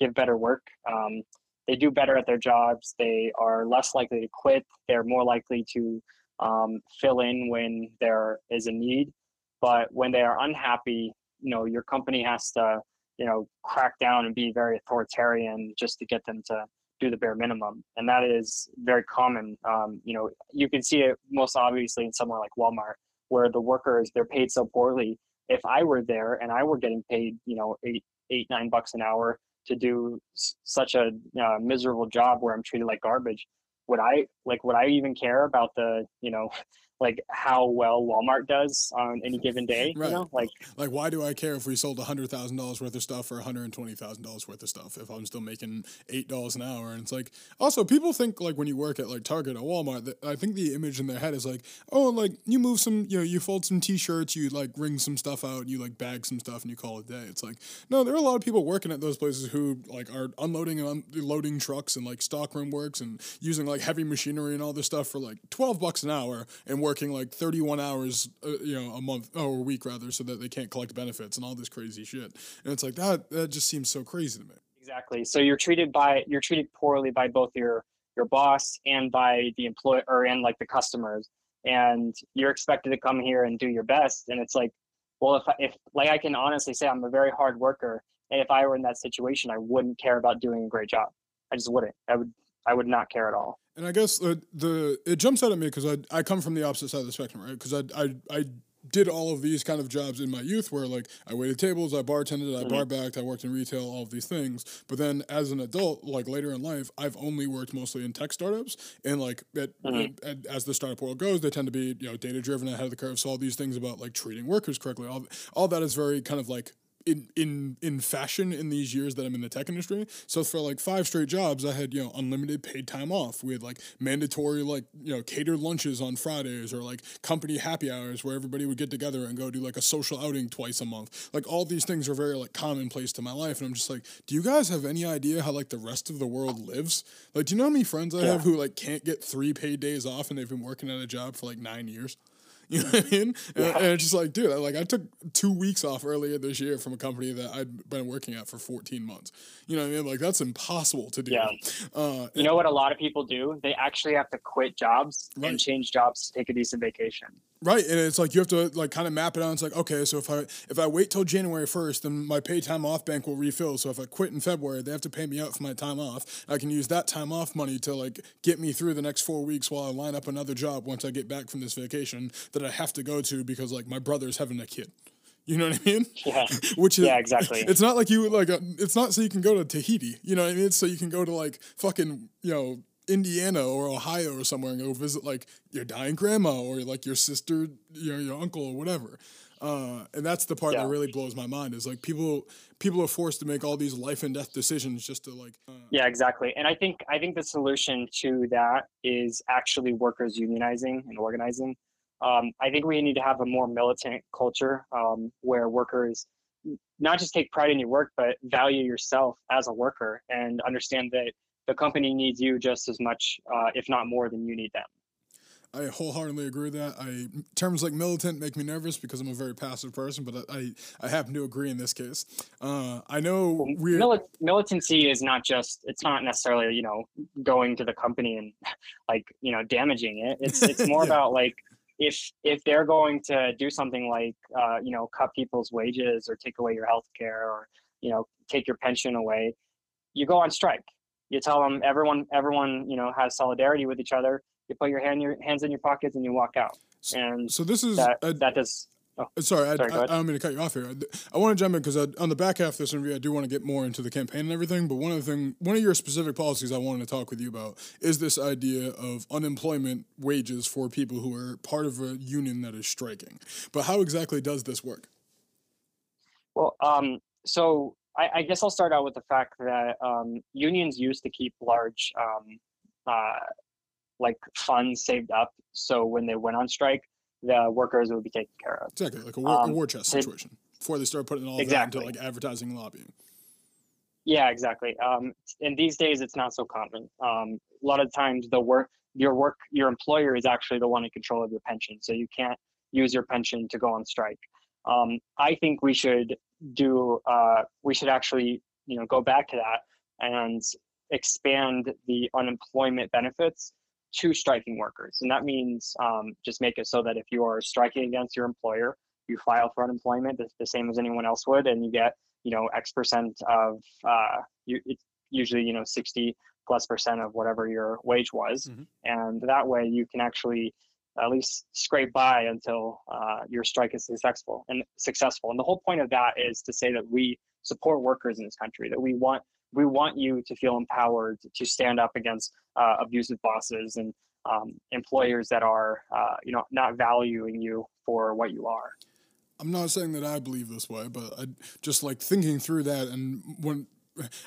give better work. Um, they do better at their jobs. They are less likely to quit. They're more likely to um, fill in when there is a need. But when they are unhappy, you know, your company has to, you know, crack down and be very authoritarian just to get them to do the bare minimum. And that is very common. Um, you know, you can see it most obviously in somewhere like Walmart, where the workers they're paid so poorly. If I were there and I were getting paid, you know, eight, eight, nine bucks an hour to do s- such a uh, miserable job where I'm treated like garbage, would I like? Would I even care about the, you know, like how well Walmart does on any given day. Right. You know, like Like, why do I care if we sold hundred thousand dollars worth of stuff or hundred twenty thousand dollars worth of stuff if I'm still making eight dollars an hour? And it's like, also people think like when you work at like Target or Walmart, that I think the image in their head is like, oh, like you move some, you know, you fold some T-shirts, you like wring some stuff out, you like bag some stuff, and you call it a day. It's like, no, there are a lot of people working at those places who like are unloading and unloading trucks and like stockroom works and using like heavy machinery and all this stuff for like twelve bucks an hour and working like thirty-one hours, uh, you know, a month or a week rather, so that they can't collect benefits and all this crazy shit. And it's like that. That just seems so crazy to me. exactly. So you're treated by you're treated poorly by both your your boss and by the employer or and like the customers, and you're expected to come here and do your best. And it's like, well, if if like I can honestly say I'm a very hard worker, and if I were in that situation, I wouldn't care about doing a great job. I just wouldn't. I would I would not care at all. And I guess the the it jumps out at me because I I come from the opposite side of the spectrum, right? Because I I I did all of these kind of jobs in my youth where like I waited tables, I bartended, I mm-hmm. bar backed, I worked in retail, all of these things. But then as an adult, like later in life, I've only worked mostly in tech startups. And like at, mm-hmm. at- as the startup world goes, they tend to be, you know, data driven ahead of the curve. So all these things about like treating workers correctly, all all that is very kind of like in in in fashion in these years that I'm in the tech industry. So for like five straight jobs, I had you know unlimited paid time off. We had like mandatory like you know catered lunches on Fridays or like company happy hours where everybody would get together and go do like a social outing twice a month. Like all these things are very like commonplace to my life, and I'm just like, do you guys have any idea how like the rest of the world lives? Like, do you know how many friends I have who like can't get three paid days off and they've been working at a job for like nine years? You know what I mean? And, and it's just like, dude, I, like I took two weeks off earlier this year from a company that I'd been working at for 14 months. You know what I mean? Like that's impossible to do. Yeah. Uh, You know what a lot of people do? They actually have to quit jobs Right. and change jobs to take a decent vacation. Right, and it's like you have to like kind of map it out. It's like okay, so if I if I wait till January first, then my pay time off bank will refill. So if I quit in February, they have to pay me out for my time off. I can use that time off money to like get me through the next four weeks while I line up another job once I get back from this vacation that I have to go to because like my brother's having a kid. You know what I mean? Yeah. Which is Yeah, exactly. It's not like you like uh, it's not so you can go to Tahiti. You know what I mean? It's so you can go to like fucking you know Indiana or Ohio or somewhere and go visit like your dying grandma or like your sister, you know, your uncle or whatever. Uh, and that's the part Yeah. that really blows my mind is like people people are forced to make all these life and death decisions just to like uh, Yeah, exactly. And I think I think the solution to that is actually workers unionizing and organizing. Um, I think we need to have a more militant culture um, where workers not just take pride in your work, but value yourself as a worker and understand that the company needs you just as much, uh, if not more, than you need them. I wholeheartedly agree with that. I terms like militant make me nervous because I'm a very passive person, but I I, I happen to agree in this case. Uh, I know we're Mili- militancy is not just it's not necessarily you know going to the company and like you know damaging it it's it's more Yeah. about like if if they're going to do something like uh, you know cut people's wages or take away your health care or you know take your pension away you go on strike you tell them everyone everyone you know has solidarity with each other you put your hand your hands in your pockets and you walk out and so this is that I- that does Sorry, I, Sorry, I, I don't mean to cut you off here. I, I want to jump in because on the back half of this interview, I do want to get more into the campaign and everything. But one of the thing, one of your specific policies I wanted to talk with you about is this idea of unemployment wages for people who are part of a union that is striking. But how exactly does this work? Well, um, so I, I guess I'll start out with the fact that um, unions used to keep large, um, uh, like funds saved up, so when they went on strike, the workers would be taken care of. Exactly, like a war, a Um, war chest situation before they start putting all Exactly. that into like advertising and lobbying. Yeah, exactly. Um, and these days, it's not so common. Um, a lot of times, the work, your work, your employer is actually the one in control of your pension, so you can't use your pension to go on strike. Um, I think we should do. Uh, we should actually, you know, go back to that and expand the unemployment benefits to striking workers, and that means um, just make it so that if you are striking against your employer, you file for unemployment the, the same as anyone else would, and you get you know X percent of uh, you, it's usually you know 60 plus percent of whatever your wage was, Mhm. and that way you can actually at least scrape by until uh, your strike is successful and successful. And the whole point of that is to say that we support workers in this country, that we want we want you to feel empowered to stand up against uh, abusive bosses and um, employers that are uh, you know not valuing you for what you are. I'm not saying that I believe this way, but I just like thinking through that and when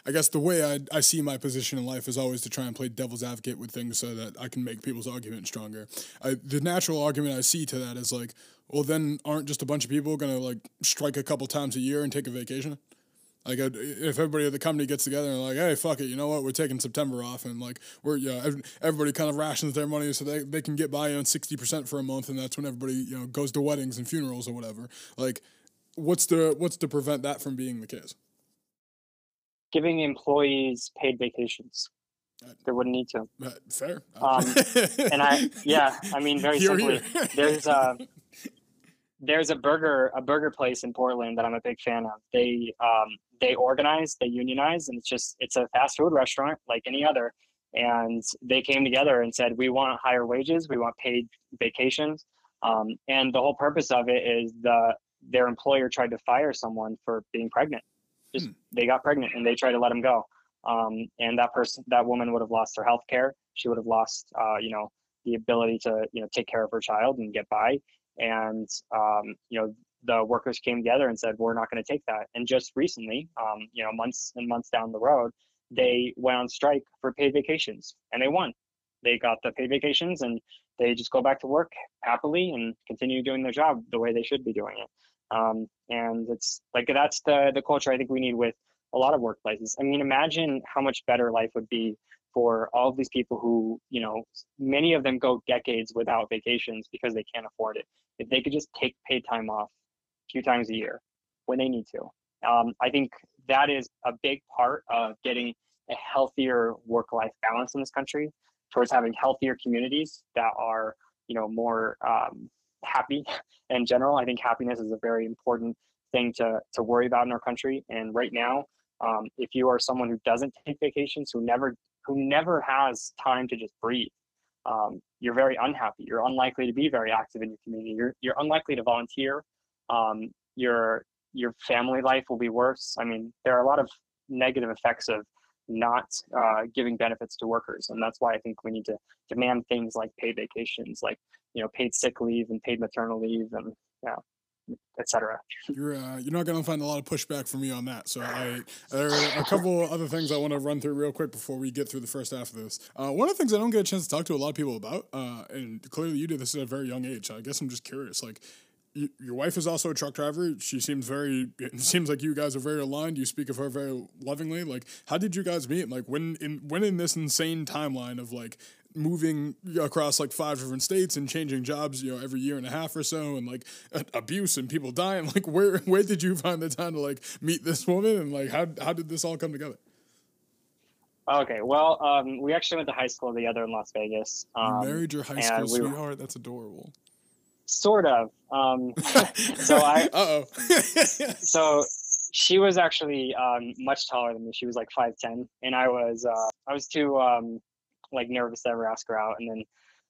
I guess the way I, I see my position in life is always to try and play devil's advocate with things so that I can make people's argument stronger. I, the natural argument I see to that is like, well, then aren't just a bunch of people going to like strike a couple times a year and take a vacation? Like uh, if everybody at the company gets together and like, hey, fuck it, you know what? We're taking September off, and like we're yeah, everybody kind of rations their money so they, they can get by on sixty percent for a month, and that's when everybody you know goes to weddings and funerals or whatever. Like, what's the what's to prevent that from being the case? Giving employees paid vacations. They wouldn't need to. Uh, fair. Um, and I yeah, I mean very here, simply, here. there's a there's a burger a burger place in Portland that I'm a big fan of. They um, they organize, they unionize, and it's just it's a fast food restaurant like any other. And they came together and said, we want higher wages, we want paid vacations, um, and the whole purpose of it is the their employer tried to fire someone for being pregnant. Just hmm. They got pregnant and they tried to let them go. Um, and that person, that woman would have lost her health care. She would have lost, uh, you know, the ability to, you know, take care of her child and get by. And, um, you know, the workers came together and said, we're not going to take that. And just recently, um, you know, months and months down the road, they went on strike for paid vacations and they won. They got the paid vacations and they just go back to work happily and continue doing their job the way they should be doing it. Um, and it's like that's the the culture I think we need with a lot of workplaces. I mean, imagine how much better life would be for all of these people who, you know, many of them go decades without vacations because they can't afford it. If they could just take paid time off a few times a year when they need to, um, I think that is a big part of getting a healthier work-life balance in this country towards having healthier communities that are, you know, more um, happy in general. I think happiness is a very important thing to to worry about in our country. And right now, um, if you are someone who doesn't take vacations, who never who never has time to just breathe, um, you're very unhappy. You're unlikely to be very active in your community. You're you're unlikely to volunteer. Um, your your family life will be worse. I mean, there are a lot of negative effects of not uh, giving benefits to workers, and that's why I think we need to demand things like paid vacations, like you know paid sick leave and paid maternal leave, and yeah, etc. You're uh, you're not going to find a lot of pushback from me on that. So I there are a couple other things I want to run through real quick before we get through the first half of this. Uh, one of the things I don't get a chance to talk to a lot of people about, uh, and clearly you did this at a very young age. I guess I'm just curious, like. Your wife is also a truck driver. She seems very. It seems like you guys are very aligned. You speak of her very lovingly. Like, how did you guys meet? Like, when in when in this insane timeline of like moving across like five different states and changing jobs, you know, every year and a half or so, and like abuse and people dying. Like, where where did you find the time to like meet this woman, and like how how did this all come together? Okay, well, um, we actually went to high school together in Las Vegas. Um, you married your high school we sweetheart. Were, That's adorable. Sort of. Um, so I. oh. so she was actually um, much taller than me. She was like five ten, and I was uh, I was too um, like nervous to ever ask her out. And then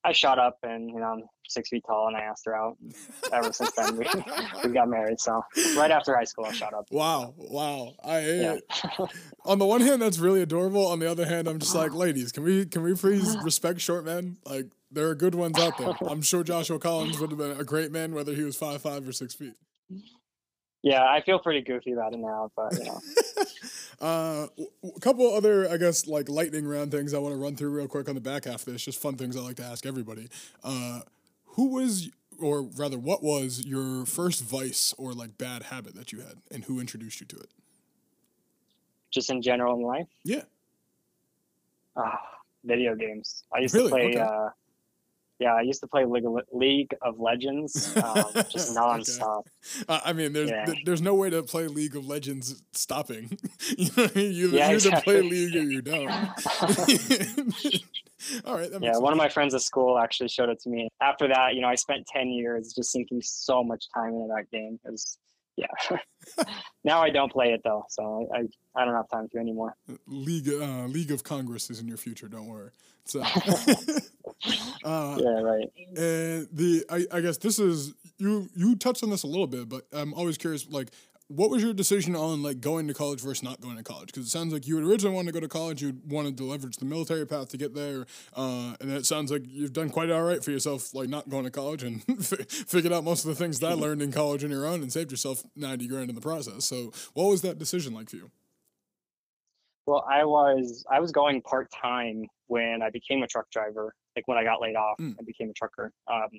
I shot up and you know six feet tall and I asked her out. Ever since then we, we got married. So right after high school I shot up. Wow, wow. I yeah. on the one hand that's really adorable. On the other hand I'm just like, ladies, can we can we please respect short men? Like there are good ones out there. I'm sure Joshua Collins would have been a great man whether he was five five or six feet. Yeah, I feel pretty goofy about it now, but you know. uh, a couple other, I guess, like lightning round things I want to run through real quick on the back half of this. Just fun things I like to ask everybody. Uh, who was, or rather, what was your first vice or like bad habit that you had, and who introduced you to it? Just in general in life. Yeah. Ah, video games. I used really? to play. Okay. Uh, yeah, I used to play League of, League of Legends, um, just nonstop. okay. uh, I mean, there's yeah. th- there's no way to play League of Legends stopping. you know what I mean? You, yeah, you exactly. either play League or you don't. All right. yeah, one of my friends at school actually showed it to me. After that, you know, I spent ten years just sinking so much time into that game. It was, yeah. now I don't play it though, so I, I, I don't have time to anymore. League uh, League of Congress is in your future. Don't worry. So, uh, yeah, right. And the I, I guess this is you you touched on this a little bit, but I'm always curious. Like, what was your decision on like going to college versus not going to college? Because it sounds like you had originally wanted to go to college, you wanted to leverage the military path to get there, uh, and it sounds like you've done quite all right for yourself, like not going to college and figured out most of the things that I learned in college on your own and saved yourself ninety grand in the process. So, what was that decision like for you? Well, I was I was going part time when I became a truck driver. Like when I got laid off, Mm. I became a trucker. Um,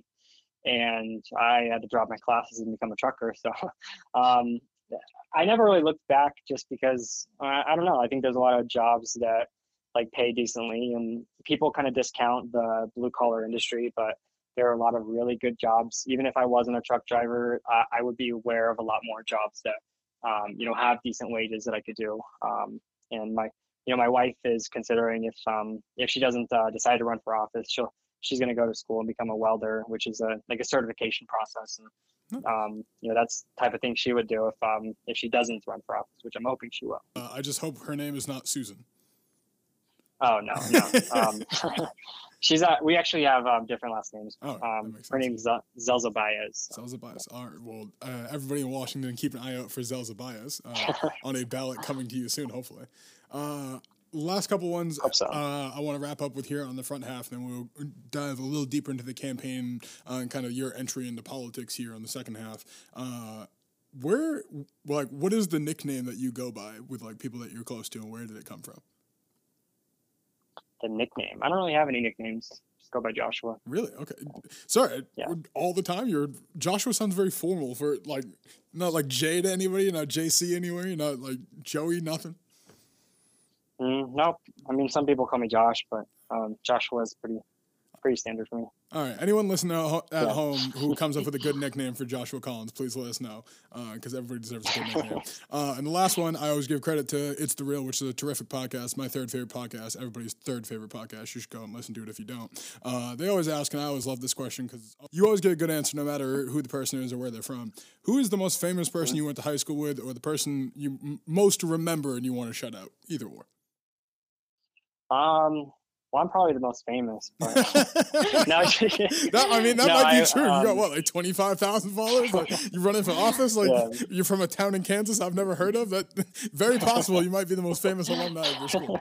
and I had to drop my classes and become a trucker. So um, I never really looked back just because I, I don't know. I think there's a lot of jobs that like pay decently, and people kind of discount the blue collar industry, but there are a lot of really good jobs. Even if I wasn't a truck driver, I, would be aware of a lot more jobs that um, you know have decent wages that I could do. Um, and my you know my wife is considering if um, if she doesn't uh, decide to run for office, she'll she's going to go to school and become a welder, which is a like a certification process. And. Um, you know that's the type of thing she would do if um, if she doesn't run for office, which I'm hoping she will. Uh, I just hope her name is not Susan. Oh no, no. um, she's uh, we actually have um, different last names. Oh, Um, her name's uh, Zelza Baez. so. Zelza Bias. All right. Well, uh, everybody in Washington, keep an eye out for Zelza Bias uh, on a ballot coming to you soon, hopefully. Uh, last couple ones so. uh, I want to wrap up with here on the front half, then we'll dive a little deeper into the campaign uh, and kind of your entry into politics here on the second half. Uh, where, like, what is the nickname that you go by with like people that you're close to, and where did it come from? The nickname. I don't really have any nicknames. Just go by Joshua. Really? Okay. Sorry. Yeah. All the time. You're Joshua sounds very formal for like not like J to anybody, not JC anywhere, you're not like Joey, nothing. Mm, nope. I mean, some people call me Josh, but um, Joshua is pretty pretty standard for me. All right. Anyone listening at, Yeah. home who comes up with a good nickname for Joshua Collins, please let us know because everybody deserves a good nickname. Uh, and the last one, I always give credit to It's the Real, which is a terrific podcast, my third favorite podcast, everybody's third favorite podcast. You should go and listen to it if you don't. Uh, they always ask, and I always love this question because you always get a good answer no matter who the person is or where they're from. Who is the most famous person you went to high school with or the person you m- most remember and you want to shut out? Either or. Um, well, I'm probably the most famous, but no, that, I mean, that No, might be I, true. you got um, what, like twenty five thousand followers? Like, you running for office? Like Yeah. you're from a town in Kansas I've never heard of. That very possible. You might be the most famous alumni of your school.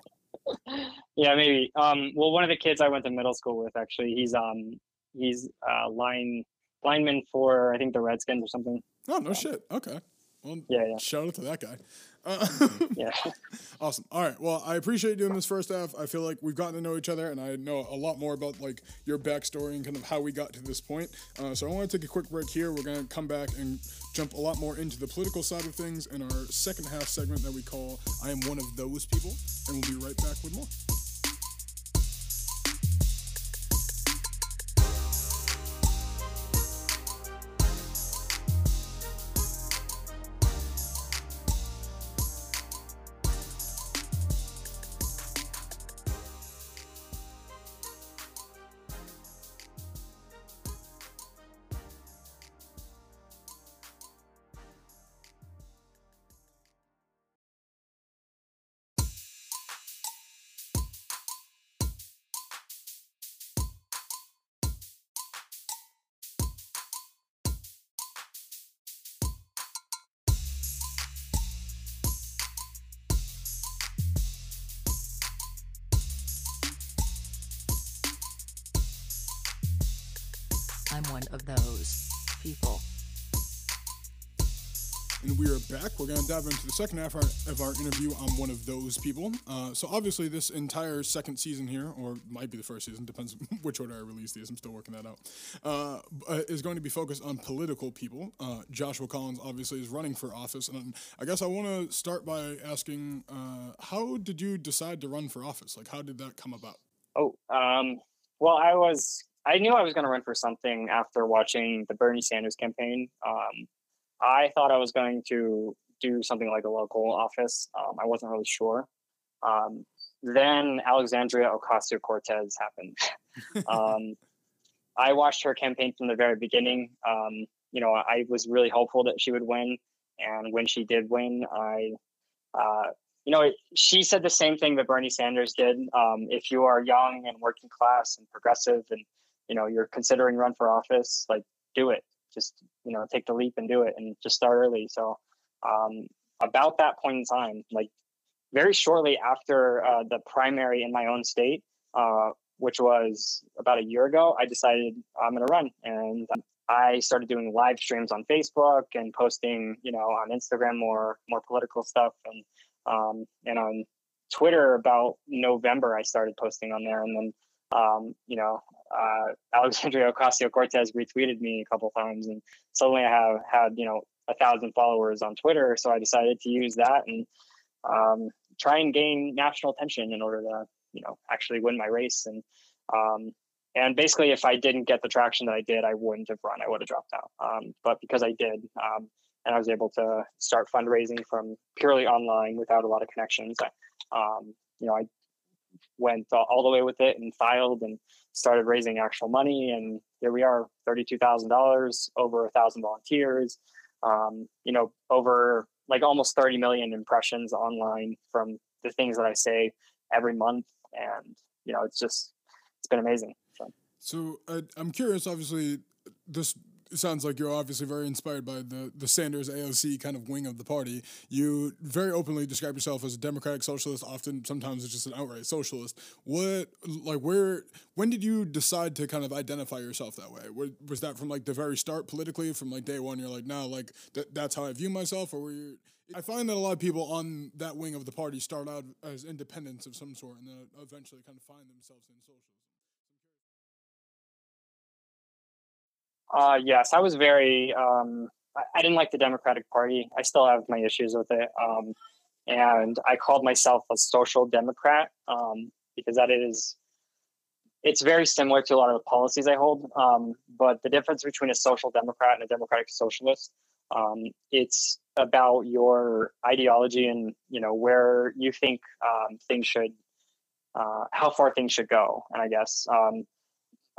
yeah, maybe. Um, well, one of the kids I went to middle school with actually, he's um, he's uh, line lineman for I think the Redskins or something. Oh no shit. Okay. Well, Yeah, yeah, shout out to that guy. Uh, yeah. awesome. All right. Well, I appreciate doing this first half. I feel like we've gotten to know each other, and I know a lot more about like your backstory and kind of how we got to this point. Uh, so I want to take a quick break here. We're gonna come back and jump a lot more into the political side of things in our second half segment that we call "I am one of those people," and we'll be right back with more. We're going to dive into the second half of our, interview. I'm one of those people. Uh, so, obviously, this entire second season here, or might be the first season, depends which order I release these. I'm still working that out. Uh, is going to be focused on political people. Uh, Joshua Collins, obviously, is running for office. And I guess I want to start by asking uh, how did you decide to run for office? Like, how did that come about? Oh, um, well, I was I knew I was going to run for something after watching the Bernie Sanders campaign. Um, I thought I was going to do something like a local office. Um, I wasn't really sure. Um, then Alexandria Ocasio Cortez happened. um, I watched her campaign from the very beginning. Um, you know, I was really hopeful that she would win, and when she did win, I, uh, you know, she said the same thing that Bernie Sanders did. Um, if you are young and working class and progressive, and you know you're considering run for office, like do it. Just you know, take the leap and do it, and just start early. So um, about that point in time, like very shortly after uh, the primary in my own state, uh, which was about a year ago, I decided I'm going to run. And I started doing live streams on Facebook and posting, you know, on Instagram more more political stuff, and um, and on Twitter about November I started posting on there, and then um, you know uh, Alexandria Ocasio Cortez retweeted me a couple times, and suddenly I have had you know a thousand followers on Twitter, so I decided to use that and um, try and gain national attention in order to you know actually win my race. And um, and basically if i didn't get the traction that i did i wouldn't have run. I would have dropped out. Um, but because i did um, and i was able to start fundraising from purely online without a lot of connections I, um, you know i went all the way with it and filed and started raising actual money. And here we are $32000 over a thousand volunteers um, you know over like almost 30 million impressions online from the things that i say every month. And you know it's just it's been amazing so, so I, i'm curious obviously this sounds like you're obviously very inspired by the, the Sanders AOC kind of wing of the party. You very openly describe yourself as a democratic socialist. Often, sometimes it's just an outright socialist. What, like, where, when did you decide to kind of identify yourself that way? Was that from like the very start politically, from like day one? You're like, no, like th- that's how I view myself, or were you? I find that a lot of people on that wing of the party start out as independents of some sort, and then eventually kind of find themselves in socialism. Uh, yes, I was very. Um, I, didn't like the Democratic Party. I still have my issues with it, um, and I called myself a social democrat um, because that is. It's very similar to a lot of the policies I hold, um, but the difference between a social democrat and a democratic socialist, um, it's about your ideology and you know where you think um, things should, uh, how far things should go, and I guess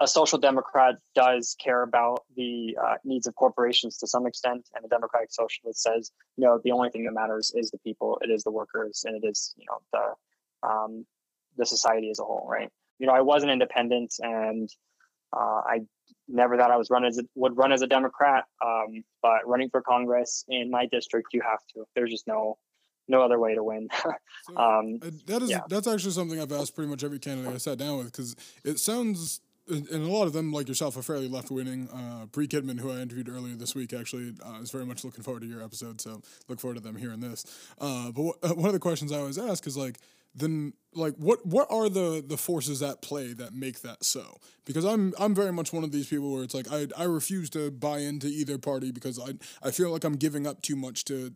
a social democrat does care about the uh, needs of corporations to some extent, and a democratic socialist says, no, the only thing that matters is the people, it is the workers, and it is you know the um, the society as a whole, right? You know, I was an independent, and uh, I never thought I was run as a, would run as a Democrat, um, but running for Congress in my district, you have to. There's just no no other way to win. so, um, that is yeah. that's actually something I've asked pretty much every candidate I sat down with because it sounds and a lot of them, like yourself, are fairly left wing. Uh, Bree Kidman, who I interviewed earlier this week, actually uh, is very much looking forward to your episode. So look forward to them hearing this. Uh, but w- one of the questions I always ask is like, then like what what are the the forces at play that make that so? Because i'm i'm very much one of these people where it's like i i refuse to buy into either party because i i feel like i'm giving up too much to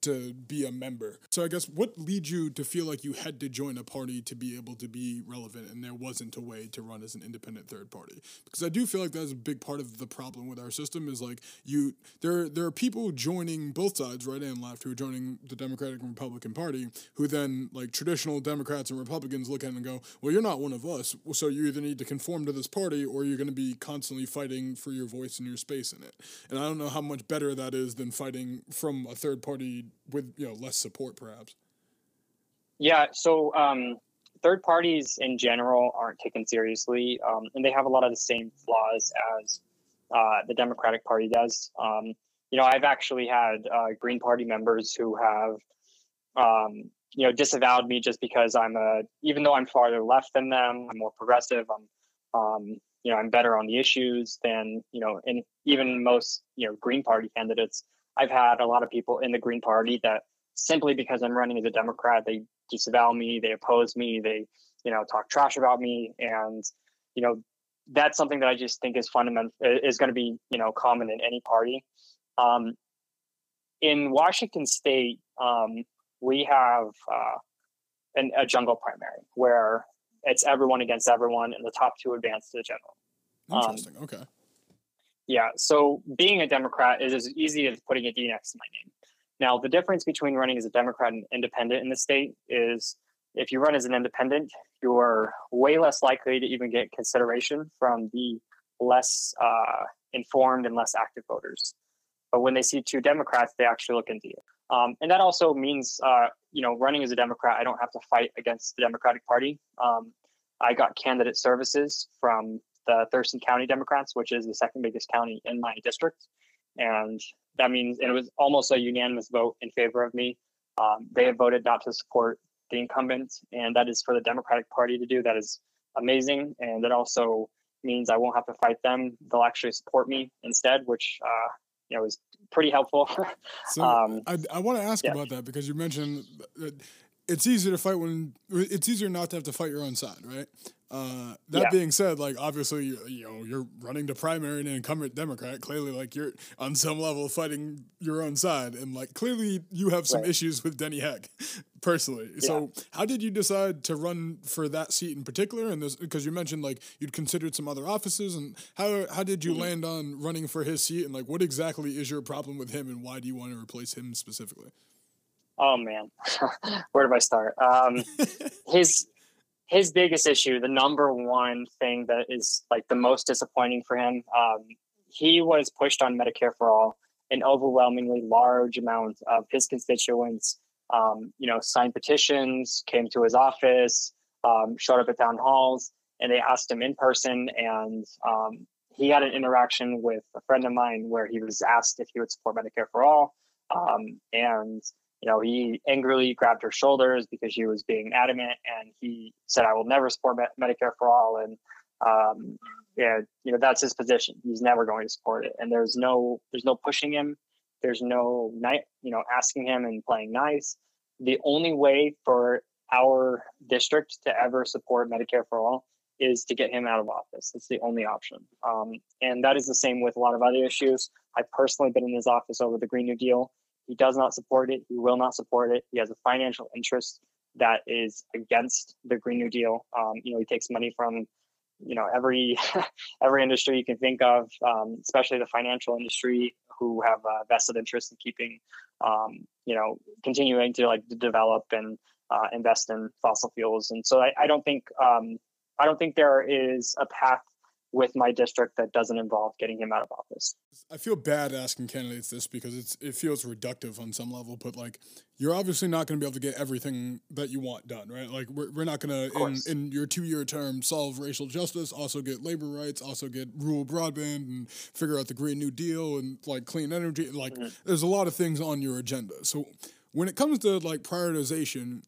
to be a member. So i guess what leads you to feel like you had to join a party to be able to be relevant and there wasn't a way to run as an independent third party? Because i do feel like that's a big part of the problem with our system is like you there there are people joining both sides right and left who are joining the democratic and republican party who then like traditional democrats and Republicans look at it and go, well, you're not one of us. So you either need to conform to this party or you're going to be constantly fighting for your voice and your space in it. And I don't know how much better that is than fighting from a third party with, you know, less support perhaps. Yeah. So, um, third parties in general aren't taken seriously, um, and they have a lot of the same flaws as uh, the Democratic Party does. Um, you know, I've actually had uh, Green Party members who have um, you know disavowed me just because I'm a even though I'm farther left than them, I'm more progressive. I'm um, you know I'm better on the issues than you know and even most you know Green Party candidates. I've had a lot of people in the Green Party that simply because I'm running as a Democrat, they disavow me, they oppose me, they you know talk trash about me, and you know that's something that I just think is fundamental is going to be you know common in any party. Um, in Washington State, um, we have uh, an, a jungle primary where it's everyone against everyone, and the top two advance to the general. Interesting. Um, okay. Yeah. So being a Democrat is as easy as putting a D next to my name. Now, the difference between running as a Democrat and independent in the state is if you run as an independent, you're way less likely to even get consideration from the less uh, informed and less active voters. But when they see two Democrats, they actually look into you. Um, and that also means, uh, you know, running as a Democrat, I don't have to fight against the Democratic Party. Um, I got candidate services from the Thurston County Democrats, which is the second biggest county in my district. And that means and it was almost a unanimous vote in favor of me. Um, they have voted not to support the incumbent, and that is for the Democratic Party to do. That is amazing, and that also means I won't have to fight them. They'll actually support me instead, which uh, you know is pretty helpful. So Um, I, I want to ask yeah. about that because you mentioned that it's easier to fight when it's easier not to have to fight your own side, right? Uh, that Yeah. being said, like obviously you, you know you're running to primary and an incumbent Democrat. Clearly, like you're on some level fighting your own side, and like clearly you have some Right. issues with Denny Heck, personally. So how did you decide to run for that seat in particular? And this because you mentioned like you'd considered some other offices, and how how did Mm-hmm. you land on running for his seat? And like what exactly is your problem with him, and why do you want to replace him specifically? Oh man, where do I start? Um, his his biggest issue, the number one thing that is like the most disappointing for him, um, he was pushed on Medicare for all. An overwhelmingly large amount of his constituents, um, you know, signed petitions, came to his office, um, showed up at town halls, and they asked him in person. And um, he had an interaction with a friend of mine where he was asked if he would support Medicare for all, um, and you know, he angrily grabbed her shoulders because she was being adamant, and he said, "I will never support Me- Medicare for all." And um, yeah, you know, that's his position. He's never going to support it, and there's no, there's no pushing him. There's no you know, asking him and playing nice. The only way for our district to ever support Medicare for all is to get him out of office. It's the only option, um, and that is the same with a lot of other issues. I've personally been in his office over the Green New Deal. He does not support it. He will not support it. He has a financial interest that is against the Green New Deal. Um, you know, he takes money from, you know, every every industry you can think of, um, especially the financial industry, who have a vested interest in keeping, um, you know, continuing to like develop and uh, invest in fossil fuels. And so I, I don't think um, I don't think there is a path with my district that doesn't involve getting him out of office. I feel bad asking candidates this because it's it feels reductive on some level, but like you're obviously not going to be able to get everything that you want done, right? Like we're, we're not going to in, in your two year term solve racial justice, also get labor rights, also get rural broadband, and figure out the Green New Deal and like clean energy. Like mm-hmm. there's a lot of things on your agenda. So when it comes to like prioritization,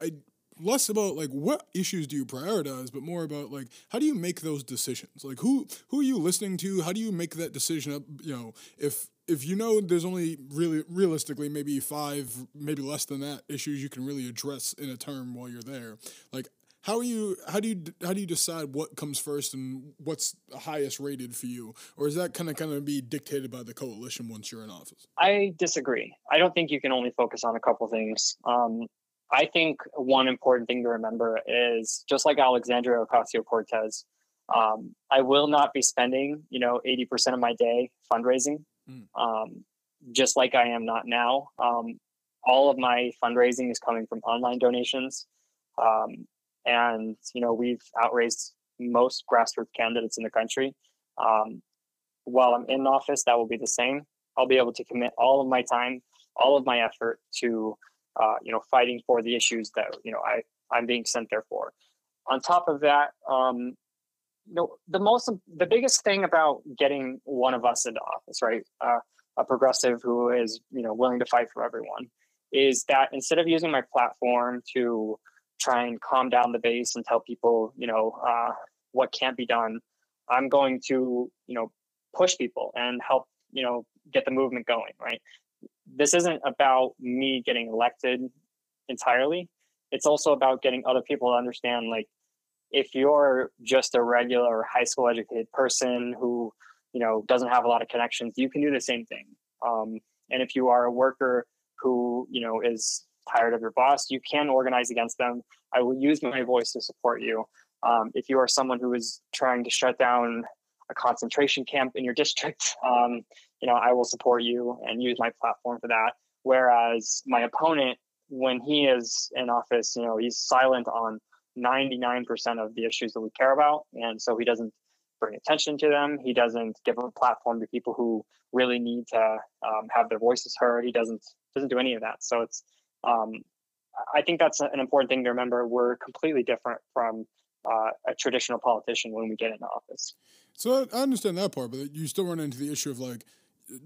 I less about like what issues do you prioritize but more about like how do you make those decisions like who who are you listening to how do you make that decision up you know if if you know there's only really realistically maybe five maybe less than that issues you can really address in a term while you're there like how are you how do you how do you decide what comes first and what's highest rated for you or is that kind of kind of be dictated by the coalition once you're in office I disagree. I don't think you can only focus on a couple things. Um, I think one important thing to remember is just like Alexandria Ocasio Cortez, um, I will not be spending, you know, 80% of my day fundraising, Mm. um, just like I am not now. Um, all of my fundraising is coming from online donations. Um, and, you know, we've outraised most grassroots candidates in the country. Um, while I'm in office, that will be the same. I'll be able to commit all of my time, all of my effort to, uh, you know, fighting for the issues that you know I I'm being sent there for. On top of that, um, you know, the most the biggest thing about getting one of us into office, right, uh, a progressive who is you know willing to fight for everyone, is that instead of using my platform to try and calm down the base and tell people, you know, uh, what can't be done, I'm going to, you know, push people and help, you know, get the movement going, right? This isn't about me getting elected entirely. It's also about getting other people to understand like if you're just a regular high school educated person who, you know, doesn't have a lot of connections, you can do the same thing. Um, and if you are a worker who, you know, is tired of your boss, you can organize against them. I will use my voice to support you. Um, if you are someone who is trying to shut down a concentration camp in your district, um, you know, I will support you and use my platform for that. Whereas my opponent, when he is in office, you know, he's silent on 99% of the issues that we care about. And so he doesn't bring attention to them. He doesn't give a platform to people who really need to um, have their voices heard. He doesn't doesn't do any of that. So it's um, I think that's an important thing to remember. We're completely different from uh, a traditional politician when we get into office. So I, I understand that part, but you still run into the issue of like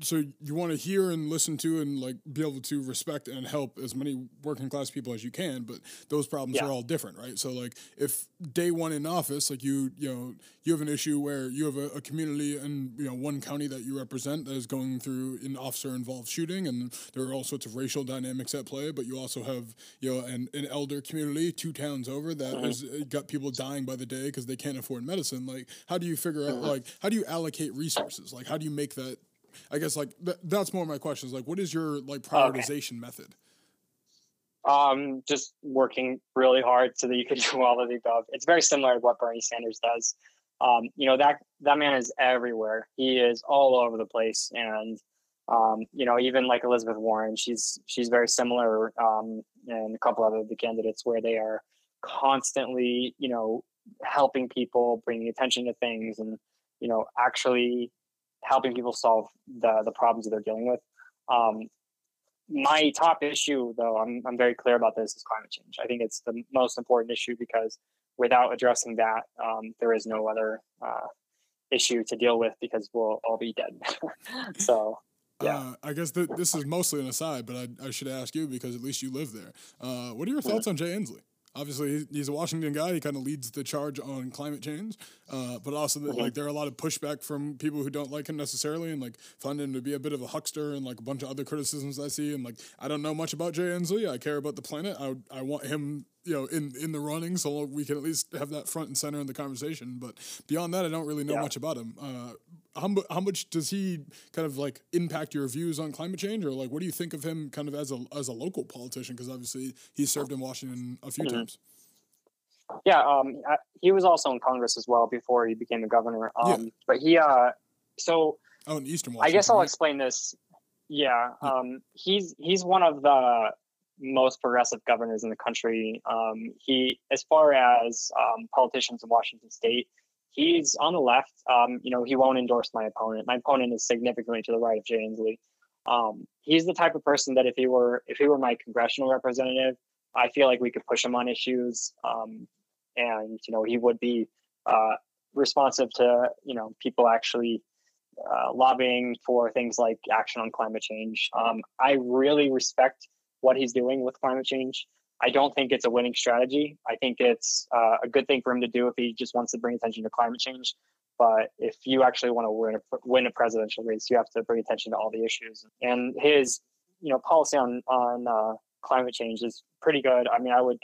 so you want to hear and listen to and like be able to respect and help as many working class people as you can but those problems Yeah. are all different right? So like if day one in office like you you know you have an issue where you have a, a community and you know one county that you represent that is going through an officer involved shooting and there are all sorts of racial dynamics at play but you also have you know an, an elder community two towns over that is uh, got people dying by the day because they can't afford medicine like how do you figure out like how do you allocate resources? Like how do you make that I guess like th- that's more of my question is like what is your like prioritization method? Um, just working really hard so that you can do all of the above. It's very similar to what Bernie Sanders does. Um, you know that that man is everywhere. He is all over the place, and um, you know even like Elizabeth Warren, she's she's very similar, um, and a couple other the candidates where they are constantly, you know, helping people, bringing attention to things, and you know actually helping people solve the the problems that they're dealing with. Um, my top issue, though, I'm I'm very clear about this, is climate change. I think it's the most important issue because without addressing that, um, there is no other uh, issue to deal with because we'll all be dead. so Yeah. Uh, I guess th- this is mostly an aside, but I, I should ask you because at least you live there. Uh, what are your thoughts on Jay Inslee? Obviously, he's a Washington guy. He kind of leads the charge on climate change, uh, but also that, like there are a lot of pushback from people who don't like him necessarily, and like find him to be a bit of a huckster, and like a bunch of other criticisms I see. And like I don't know much about Jay Inslee. I care about the planet. I I want him, you know, in in the running, so we can at least have that front and center in the conversation. But beyond that, I don't really know Yeah. much about him. Uh, how, how much does he kind of like impact your views on climate change, or like what do you think of him kind of as a as a local politician? Because obviously he served in Washington a few Mhm. times. yeah, um, I- he was also in Congress as well before he became the governor. Yeah. Um, But he, uh, so Oh, in Eastern Washington. I guess I'll explain this. Yeah, um, he's he's one of the most progressive governors in the country. Um, he, as far as um, politicians in Washington State, he's on the left. Um, you know, he won't endorse my opponent. My opponent is significantly to the right of Jay Inslee. Um, he's the type of person that if he were if he were my congressional representative, I feel like we could push him on issues, um, and you know, he would be uh, responsive to you know people actually uh, lobbying for things like action on climate change. Um, I really respect what he's doing with climate change. I don't think it's a winning strategy. I think it's uh, a good thing for him to do if he just wants to bring attention to climate change. But if you actually want to win a, win a presidential race, you have to bring attention to all the issues. And his, you know, policy on on uh, climate change is pretty good. I mean, I would,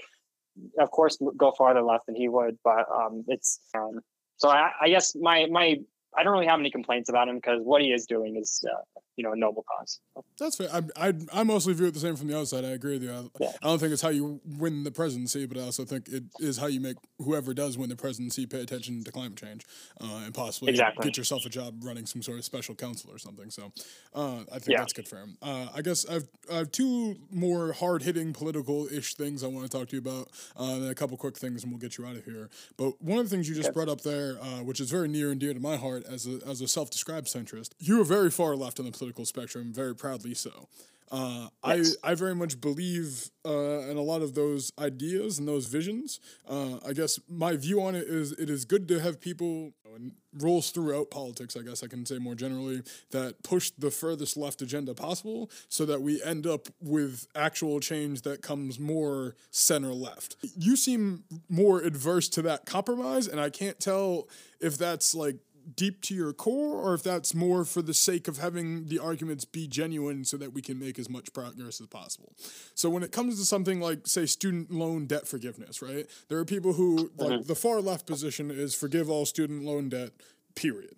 of course, go farther left than he would, but um, it's um, so. I, I guess my my I don't really have any complaints about him because what he is doing is, uh, you know, a noble cause. That's fair. I, I, I mostly view it the same from the outside. I agree with you. I, Yeah. I don't think it's how you win the presidency, but I also think it is how you make whoever does win the presidency pay attention to climate change uh, and possibly Exactly. get yourself a job running some sort of special council or something. So uh, I think Yeah. that's good for him. Uh, I guess I've, I have two more hard hitting political ish things I want to talk to you about, uh, and a couple quick things, and we'll get you out of here. But one of the things you just Okay. brought up there, uh, which is very near and dear to my heart as a, as a self described centrist, you are very far left on the political spectrum, very proudly so. Uh, Yes. I I very much believe uh, in a lot of those ideas and those visions. Uh, I guess my view on it is it is good to have people and roles throughout politics. I guess I can say more generally that push the furthest left agenda possible, so that we end up with actual change that comes more center left. You seem more adverse to that compromise, and I can't tell if that's like deep to your core or if that's more for the sake of having the arguments be genuine so that we can make as much progress as possible. So when it comes to something like say student loan debt forgiveness, right? There are people who like mm-hmm. the far left position is forgive all student loan debt, period.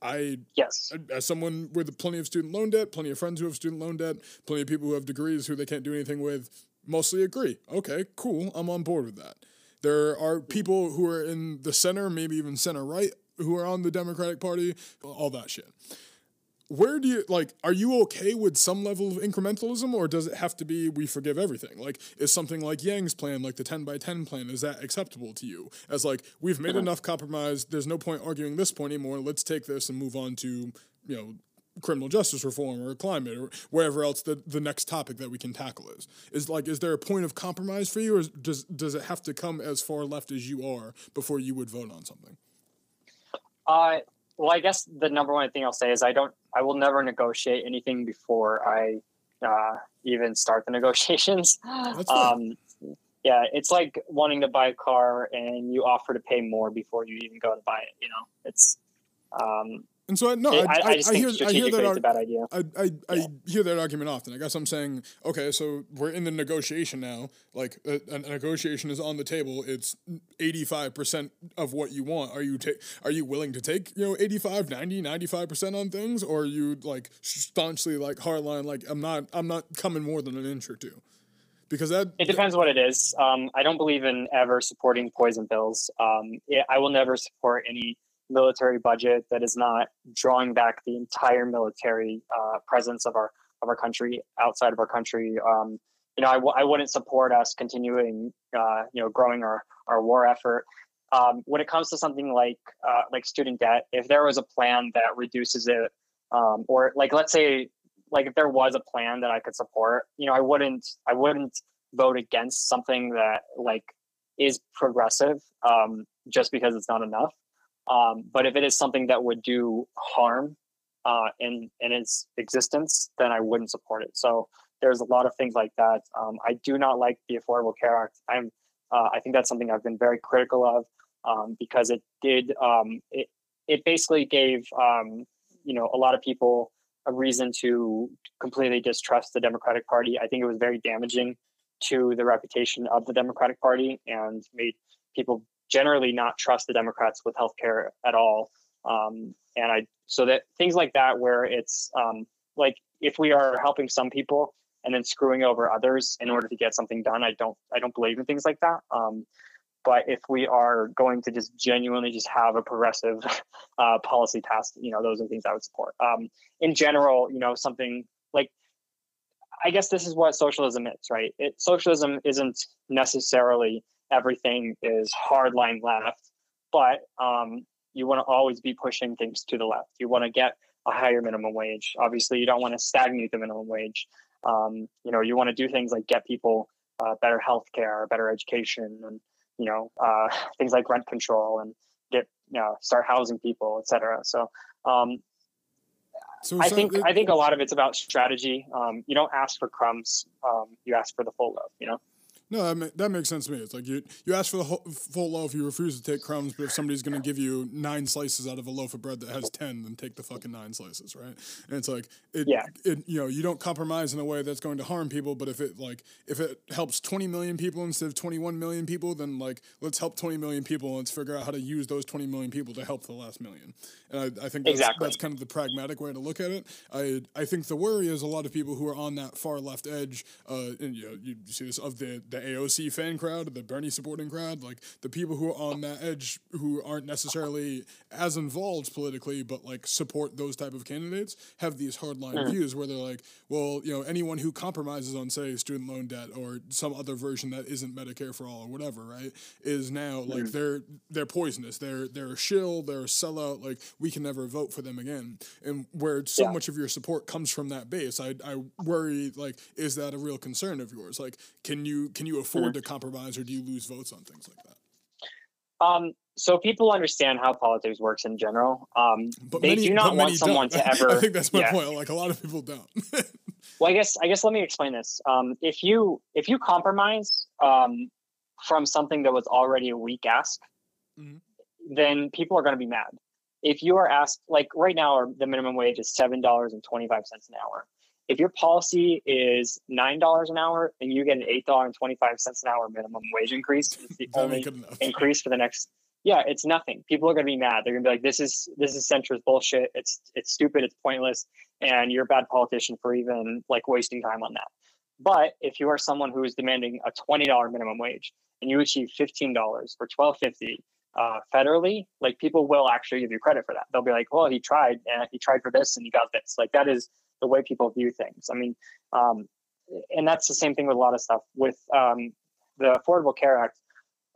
I Yes. as someone with plenty of student loan debt, plenty of friends who have student loan debt, plenty of people who have degrees who they can't do anything with, mostly agree. Okay, cool. I'm on board with that. There are mm-hmm. people who are in the center, maybe even center right, who are on the Democratic Party, all that shit. Where do you like? Are you okay with some level of incrementalism, or does it have to be we forgive everything? Like, is something like Yang's plan, like the ten by ten plan, is that acceptable to you? As like we've made enough compromise. There's no point arguing this point anymore. Let's take this and move on to you know criminal justice reform or climate or wherever else the, the next topic that we can tackle is. Is like is there a point of compromise for you, or does does it have to come as far left as you are before you would vote on something? Uh, well, I guess the number one thing I'll say is I don't I will never negotiate anything before I uh, even start the negotiations. Um, yeah, it's like wanting to buy a car and you offer to pay more before you even go to buy it. You know, it's um, And so I no, I, I, I, I, hear I hear that ar- a bad idea. I, I, I hear that argument often. I guess I'm saying, okay, so we're in the negotiation now. Like a, a negotiation is on the table. It's 85% of what you want. Are you ta- are you willing to take, you know, 85, 90, 95% on things or are you like staunchly like hardline like I'm not I'm not coming more than an inch or two? Because that It depends what it is. Um, I don't believe in ever supporting poison pills. Um, yeah, I will never support any military budget that is not drawing back the entire military uh, presence of our of our country outside of our country. Um, you know, I w- I wouldn't support us continuing, uh, you know, growing our our war effort. Um, when it comes to something like uh, like student debt, if there was a plan that reduces it, um, or like let's say like if there was a plan that I could support, you know, I wouldn't I wouldn't vote against something that like is progressive um, just because it's not enough. Um, but if it is something that would do harm uh, in in its existence, then I wouldn't support it. So there's a lot of things like that. Um, I do not like the Affordable Care Act. I'm uh, I think that's something I've been very critical of um, because it did um, it it basically gave um, you know a lot of people a reason to completely distrust the Democratic Party. I think it was very damaging to the reputation of the Democratic Party and made people generally not trust the Democrats with healthcare at all. Um, and I so that things like that where it's um, like if we are helping some people and then screwing over others in order to get something done, I don't I don't believe in things like that. Um, but if we are going to just genuinely just have a progressive uh, policy passed, you know, those are things I would support. Um, in general, you know, something like I guess this is what socialism is, right? It, socialism isn't necessarily everything is hardline left, but um, you want to always be pushing things to the left. You want to get a higher minimum wage. Obviously, you don't want to stagnate the minimum wage. Um, you know, you want to do things like get people uh, better health care, better education, and you know, uh, things like rent control and get you know start housing people, etc. So um, so I think I think a lot of it's about strategy. Um, you don't ask for crumbs; um, you ask for the full loaf. You know. No, that, ma- that makes sense to me. It's like you you ask for the whole, full loaf, you refuse to take crumbs, but if somebody's going to give you nine slices out of a loaf of bread that has ten, then take the fucking nine slices, right? And it's like it, Yeah. it you know you don't compromise in a way that's going to harm people, but if it like if it helps twenty million people instead of twenty one million people, then like let's help twenty million people and let's figure out how to use those twenty million people to help the last million. And I, I think that's, Exactly. that's kind of the pragmatic way to look at it. I I think the worry is a lot of people who are on that far left edge, uh, and you know, you see this of the the AOC fan crowd, the Bernie supporting crowd, like the people who are on that edge who aren't necessarily as involved politically, but like support those type of candidates, have these hardline hmm. views where they're like, well, you know, anyone who compromises on say student loan debt or some other version that isn't Medicare for all or whatever, right, is now like hmm. they're they're poisonous. They're they're a shill. They're a sellout. Like we can never vote for them again. And where so Yeah. much of your support comes from that base, I I worry like is that a real concern of yours? Like can you can you afford to compromise or do you lose votes on things like that? Um, so people understand how politics works in general. Um, But they many, do not want many someone don't. to ever. I think that's my yeah. point. Like a lot of people don't. Well, I guess I guess let me explain this. Um, if you if you compromise um, from something that was already a weak ask, Mhm. then people are going to be mad. If you are asked, like right now, our, the minimum wage is seven dollars and twenty five cents an hour. If your policy is nine dollars an hour and you get an eight dollar and twenty five cents an hour minimum wage increase, it's the only ain't good enough. increase for the next yeah it's nothing. People are going to be mad. They're going to be like this is this is centrist bullshit. It's it's stupid. It's pointless. And you're a bad politician for even like wasting time on that. But if you are someone who is demanding a $20 minimum wage and you achieve $15 or $12.50 uh, federally like people will actually give you credit for that. They'll be like well he tried and he tried for this and he got this. Like that is the way people view things i mean um, and that's the same thing with a lot of stuff with um, the affordable care act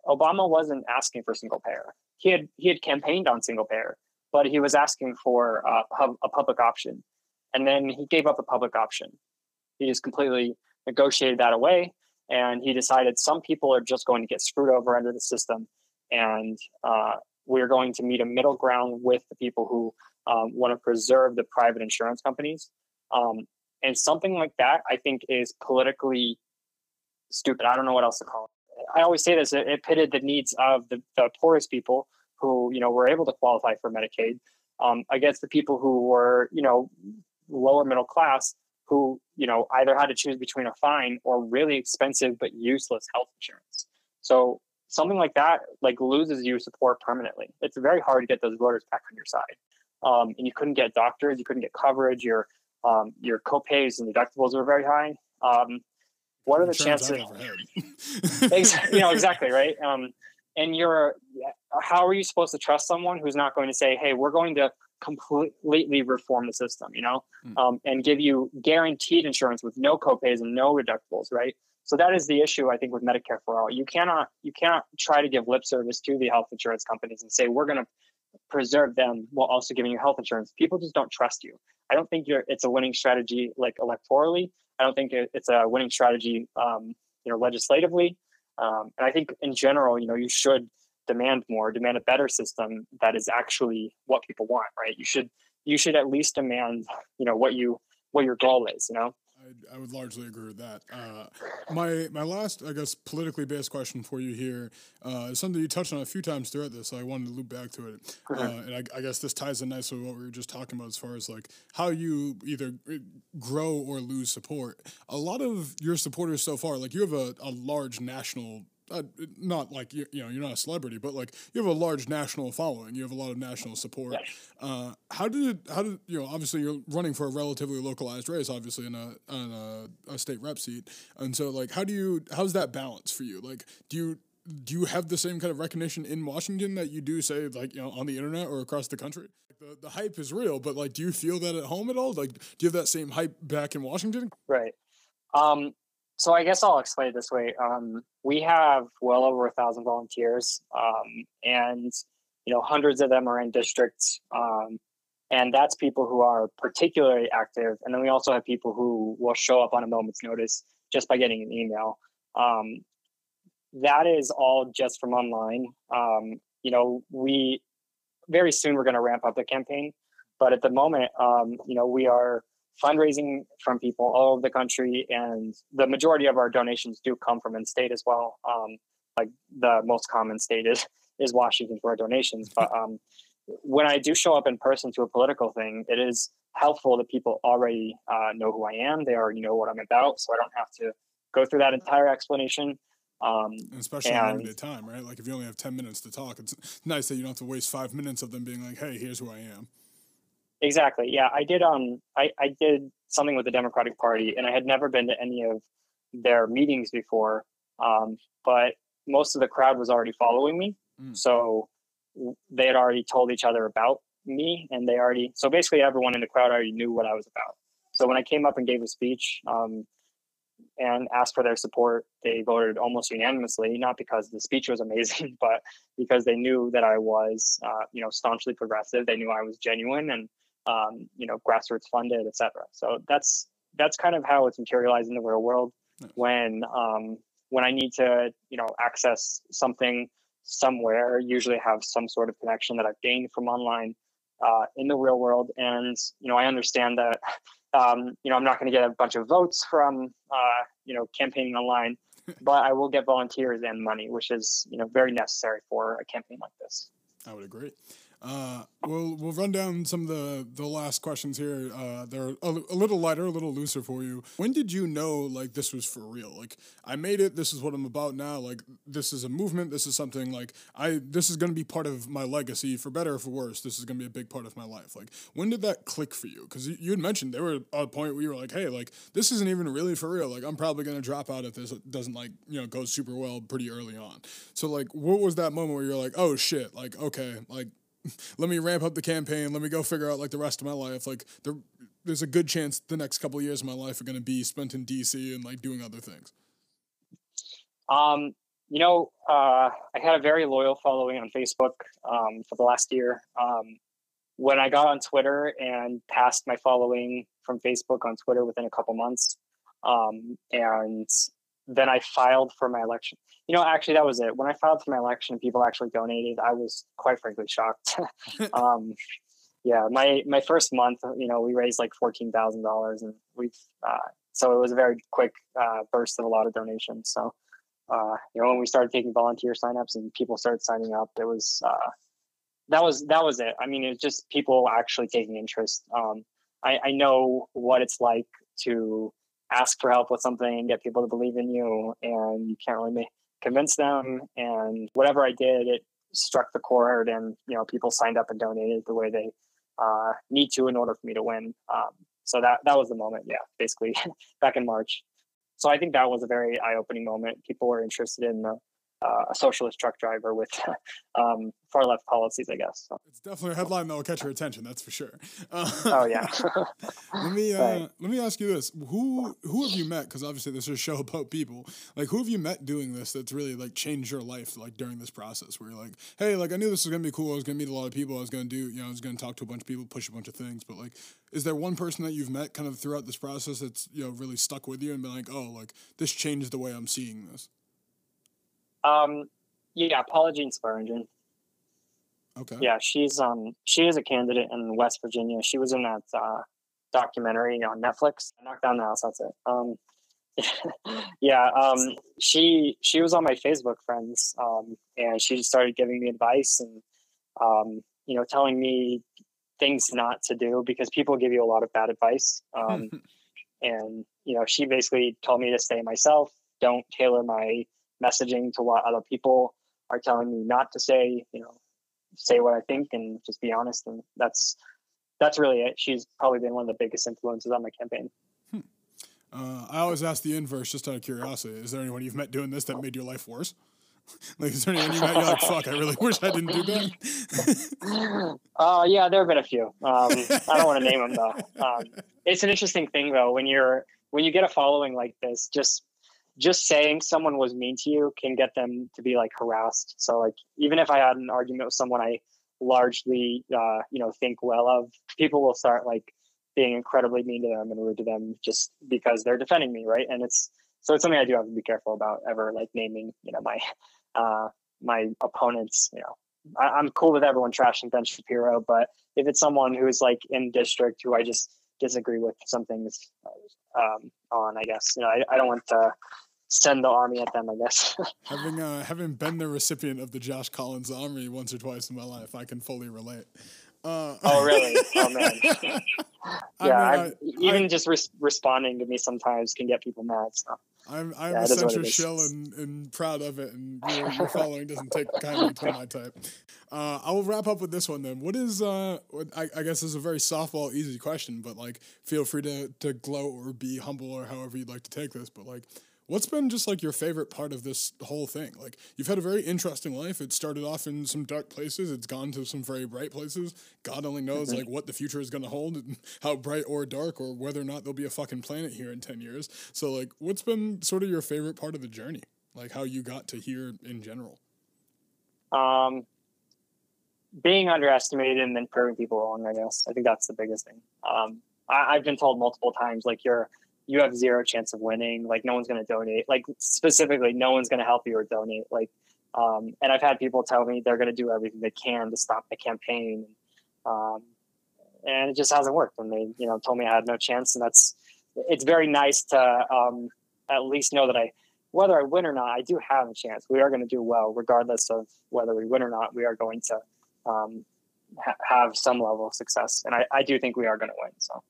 Obama wasn't asking for single payer. He had he had campaigned on single payer, but he was asking for uh, a public option, and then he gave up the public option. He just completely negotiated that away, and he decided some people are just going to get screwed over under the system, and uh, we're going to meet a middle ground with the people who um, want to preserve the private insurance companies. Um, and something like that, I think, is politically stupid. I don't know what else to call it. I always say this: it, it pitted the needs of the, the, poorest people who, you know, were able to qualify for Medicaid um, against the people who were, you know, lower middle class who, you know, either had to choose between a fine or really expensive but useless health insurance. So something like that like loses you support permanently. It's very hard to get those voters back on your side. Um, and you couldn't get doctors, you couldn't get coverage. Your um, your copays and deductibles are very high. Um, what are the chances? you know exactly right. Um, and you're how are you supposed to trust someone who's not going to say, "Hey, we're going to completely reform the system," you know, mm. um, and give you guaranteed insurance with no copays and no deductibles, right? So that is the issue I think with Medicare for all. You cannot you cannot try to give lip service to the health insurance companies and say we're going to preserve them while also giving you health insurance. People just don't trust you. I don't think you're, it's a winning strategy like electorally. I don't think it's a winning strategy, um, you know, legislatively. Um, and I think in general, you know, you should demand more, demand a better system that is actually what people want, right? You should you should at least demand, you know, what you what your goal is, you know. I, I would largely agree with that. Uh, my my last, I guess, politically based question for you here uh, is something you touched on a few times throughout this. So I wanted to loop back to it, uh, and I, I, guess this ties in nicely with what we were just talking about as far as like how you either grow or lose support. A lot of your supporters so far, like you have a, a large national uh, not like you, you know you're not a celebrity, but like you have a large national following. You have a lot of national support. Uh, how did how did you know? Obviously, you're running for a relatively localized race, obviously in a in a, a state rep seat, and so like how do you how's that balance for you? Like, do you do you have the same kind of recognition in Washington that you do say like you know on the internet or across the country? The, the hype is real, but like, do you feel that at home at all? Like, do you have that same hype back in Washington? Right. Um, so I guess I'll explain it this way. Um, we have well over a thousand volunteers, um, and you know hundreds of them are in districts, um, and that's people who are particularly active. And then we also have people who will show up on a moment's notice just by getting an email. Um, that is all just from online. Um, you know, we very soon we're going to ramp up the campaign, but at the moment, um, you know, we are fundraising from people all over the country, and the majority of our donations do come from in-state as well. Um, like the most common state is is Washington for our donations, but um, when I do show up in person to a political thing, it is helpful that people already uh, know who I am. They already know what I'm about, so I don't have to go through that entire explanation. Um, especially and, limited time, right? Like if you only have ten minutes to talk, it's nice that you don't have to waste five minutes of them being like, "Hey, here's who I am." Exactly. Yeah, I did. Um, I I did something with the Democratic Party, and I had never been to any of their meetings before. Um, but most of the crowd was already following me, mm. so they had already told each other about me, and they already. So basically, everyone in the crowd already knew what I was about. So when I came up and gave a speech, um, and asked for their support. They voted almost unanimously, not because the speech was amazing, but because they knew that I was, uh, you know, staunchly progressive. They knew I was genuine and um, you know, grassroots funded, et cetera. So that's that's kind of how it's materialized in the real world. When um, when I need to, you know, access something somewhere, usually have some sort of connection that I've gained from online uh, in the real world, and you know, I understand that. Um, you know, I'm not going to get a bunch of votes from, uh, you know, campaigning online, but I will get volunteers and money, which is, you know, very necessary for a campaign like this. I would agree. Uh, we'll we'll run down some of the the last questions here. Uh, they're a, a, little lighter, a little looser for you. When did you know like this was for real? Like I made it. This is what I'm about now. Like this is a movement. This is something like I. This is going to be part of my legacy for better or for worse. This is going to be a big part of my life. Like when did that click for you? Because you, you had mentioned there were a point where you were like, hey, like this isn't even really for real. Like I'm probably going to drop out if this doesn't like you know go super well pretty early on. So like what was that moment where you're like, oh shit, like okay, like let me ramp up the campaign. Let me go figure out like the rest of my life. Like there, there's a good chance the next couple of years of my life are going to be spent in DC and like doing other things. Um, you know, uh, I had a very loyal following on Facebook um, for the last year. Um, when I got on Twitter and passed my following from Facebook on Twitter within a couple months, um, and then I filed for my election. You know, actually, that was it. When I filed for my election, people actually donated. I was quite frankly shocked. um, yeah, my my first month, you know, we raised like fourteen thousand dollars, and we've uh, so it was a very quick uh, burst of a lot of donations. So, uh, you know, when we started taking volunteer signups and people started signing up, it was uh, that was that was it. I mean, it's just people actually taking interest. Um, I, I know what it's like to ask for help with something and get people to believe in you, and you can't really make, convince them. And whatever I did, it struck the chord, and you know, people signed up and donated the way they uh, need to in order for me to win. Um, so that that was the moment, yeah, basically back in March. So I think that was a very eye-opening moment. People were interested in the uh, a socialist truck driver with um, far left policies, I guess. So. It's definitely a headline that will catch your attention. That's for sure. Uh, oh yeah. let me uh, right. let me ask you this: who who have you met? Because obviously this is a show about people. Like who have you met doing this that's really like changed your life? Like during this process, where you're like, hey, like I knew this was gonna be cool. I was gonna meet a lot of people. I was gonna do, you know, I was gonna talk to a bunch of people, push a bunch of things. But like, is there one person that you've met kind of throughout this process that's you know really stuck with you and been like, oh, like this changed the way I'm seeing this? Um, yeah, Paula Jean Swearengin. Okay. Yeah, she's um she is a candidate in West Virginia. She was in that uh, documentary on Netflix. Knock down the house. That's it. Um, yeah. Um, she she was on my Facebook friends. Um, and she just started giving me advice and um, you know, telling me things not to do because people give you a lot of bad advice. Um, and you know, she basically told me to stay myself. Don't tailor my messaging to what other people are telling me not to say, you know, say what I think and just be honest. And that's that's really it. She's probably been one of the biggest influences on my campaign. Hmm. Uh, I always ask the inverse just out of curiosity. Is there anyone you've met doing this that made your life worse? like, is there anyone you met? You're like, fuck, I really wish I didn't do that. uh, yeah, there have been a few. Um, I don't want to name them though. Um, it's an interesting thing though when you're when you get a following like this. Just just saying someone was mean to you can get them to be like harassed. So like even if I had an argument with someone I largely uh, you know think well of, people will start like being incredibly mean to them and rude to them just because they're defending me, right? And it's so it's something I do have to be careful about ever like naming you know my uh, my opponents. You know, I, am cool with everyone trashing Ben Shapiro, but if it's someone who's like in district who I just disagree with some things um, on, I guess you know I, I don't want to send the army at them. I guess. having uh, having been the recipient of the Josh Collins army once or twice in my life, I can fully relate. Uh, oh really? Oh man. yeah, I mean, I, even I, just res- responding to me sometimes can get people mad. So. I'm I'm yeah, a censor shill and, and proud of it, and your, your following doesn't take kindly to my type. Uh, I will wrap up with this one then. What is uh? What, I, I guess this is a very softball, easy question, but like, feel free to to gloat or be humble or however you'd like to take this. But like, What's been just like your favorite part of this whole thing? Like you've had a very interesting life. It started off in some dark places. It's gone to some very bright places. God only knows mm-hmm. like what the future is going to hold and how bright or dark or whether or not there'll be a fucking planet here in 10 years. So like what's been sort of your favorite part of the journey? Like how you got to here in general? Um being underestimated and then proving people wrong, I guess. I think that's the biggest thing. Um I, I've been told multiple times like you're you have zero chance of winning. Like no one's going to donate. Like specifically, no one's going to help you or donate. Like, um, and I've had people tell me they're going to do everything they can to stop the campaign, um, and it just hasn't worked. And they, you know, told me I had no chance. And that's it's very nice to um, at least know that I, whether I win or not, I do have a chance. We are going to do well, regardless of whether we win or not. We are going to um, ha- have some level of success, and I, I do think we are going to win. So.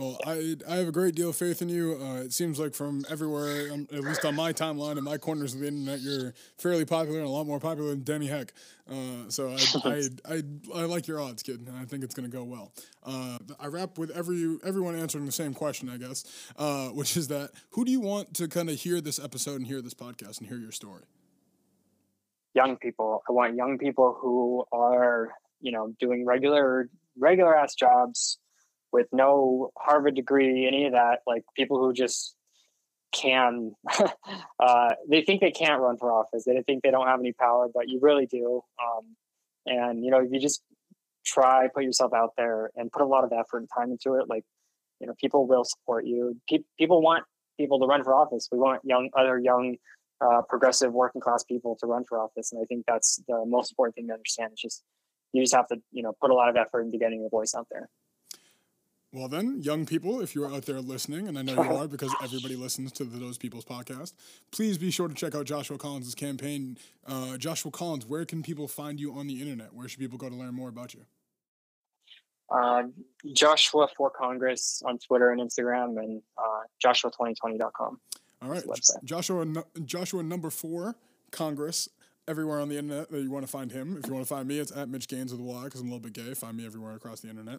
Well, I I have a great deal of faith in you. Uh, it seems like from everywhere, um, at least on my timeline and my corners of the internet, you're fairly popular and a lot more popular than Denny Heck. Uh, so I, I, I, I, like your odds, kid, and I think it's going to go well. Uh, I wrap with every everyone answering the same question, I guess, uh, which is that who do you want to kind of hear this episode and hear this podcast and hear your story? Young people. I want young people who are you know doing regular regular ass jobs with no Harvard degree, any of that, like people who just can, uh, they think they can't run for office. They think they don't have any power, but you really do. Um, and, you know, if you just try, put yourself out there and put a lot of effort and time into it, like, you know, people will support you. Pe- people want people to run for office. We want young, other young, uh, progressive working class people to run for office. And I think that's the most important thing to understand. It's just you just have to you know put a lot of effort into getting your voice out there. Well, then, young people, if you're out there listening, and I know you are because everybody listens to the Those People's podcast, please be sure to check out Joshua Collins' campaign. Uh, Joshua Collins, where can people find you on the internet? Where should people go to learn more about you? Uh, Joshua for Congress on Twitter and Instagram, and uh, Joshua2020.com. All right. Joshua. Joshua number four, Congress. Everywhere on the internet that you want to find him. If you want to find me, it's at Mitch Gayns with a Y because I'm a little bit gay. Find me everywhere across the internet.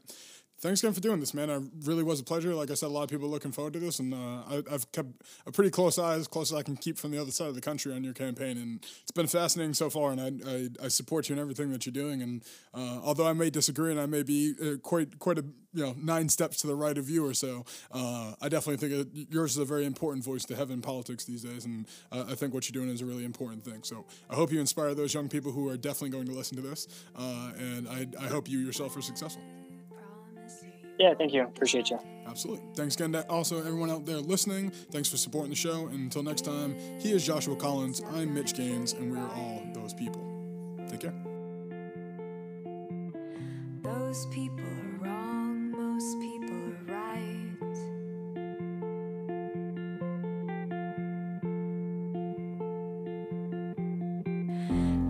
Thanks again for doing this, man. I really was a pleasure. Like I said, a lot of people are looking forward to this, and uh, I, I've kept a pretty close eye, as close as I can keep from the other side of the country on your campaign, and it's been fascinating so far. And I, I, I support you in everything that you're doing. And uh, although I may disagree, and I may be uh, quite quite a you know nine steps to the right of you or so, uh, I definitely think it, yours is a very important voice to have in politics these days, and I think what you're doing is a really important thing. So I hope you inspire those young people who are definitely going to listen to this, uh, and I, I hope you yourself are successful. Yeah, thank you. Appreciate you. Absolutely. Thanks again to also everyone out there listening. Thanks for supporting the show. And until next time, he is Joshua Collins. I'm Mitch Gayns, and we are all those people. Take care. Those people are wrong, most people are right.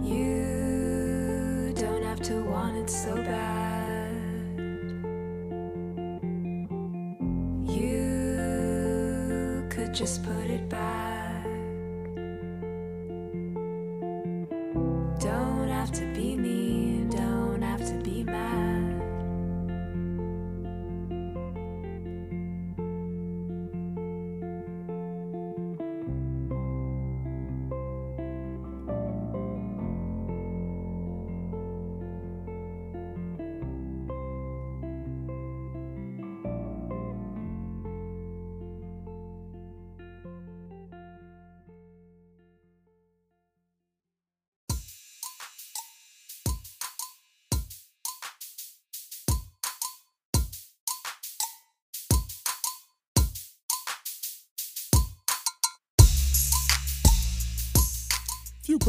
You don't have to want it so bad. Could just put it back. Don't have to be mean,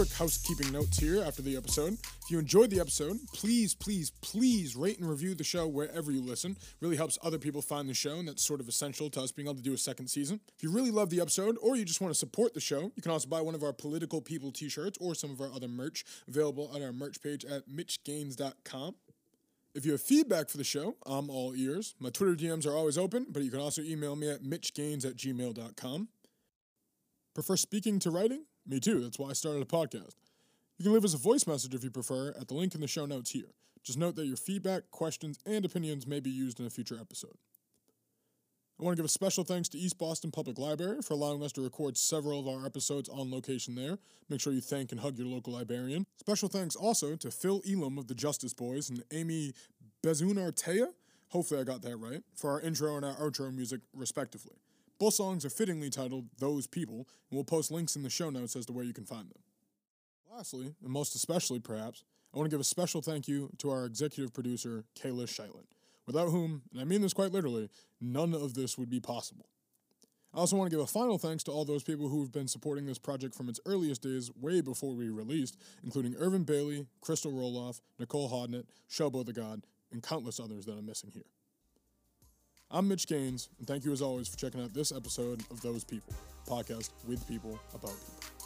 quick housekeeping notes here after the episode. If you enjoyed the episode, please, please, please rate and review the show wherever you listen. Really helps other people find the show, and that's sort of essential to us being able to do a second season. If you really love the episode, or you just want to support the show, you can also buy one of our political people t-shirts or some of our other merch available on our merch page at mitchgayns.com. If you have feedback for the show, I'm all ears. My Twitter DMs are always open, but you can also email me at mitchgayns at gmail.com. Prefer speaking to writing? Me too, that's why I started a podcast. You can leave us a voice message if you prefer at the link in the show notes here. Just note that your feedback, questions, and opinions may be used in a future episode. I want to give a special thanks to East Boston Public Library for allowing us to record several of our episodes on location there. Make sure you thank and hug your local librarian. Special thanks also to Phil Elam of the Justice Boys and Amy Bezunartea, hopefully I got that right, for our intro and our outro music, respectively. Both songs are fittingly titled Those People, and we'll post links in the show notes as to where you can find them. Lastly, and most especially perhaps, I want to give a special thank you to our executive producer, Kayla Sheilan, without whom, and I mean this quite literally, none of this would be possible. I also want to give a final thanks to all those people who have been supporting this project from its earliest days, way before we released, including Irvin Bailey, Crystal Roloff, Nicole Hodnett, Shelbo the God, and countless others that I'm missing here. I'm Mitch Gayns, and thank you as always for checking out this episode of Those People, podcast with people about people.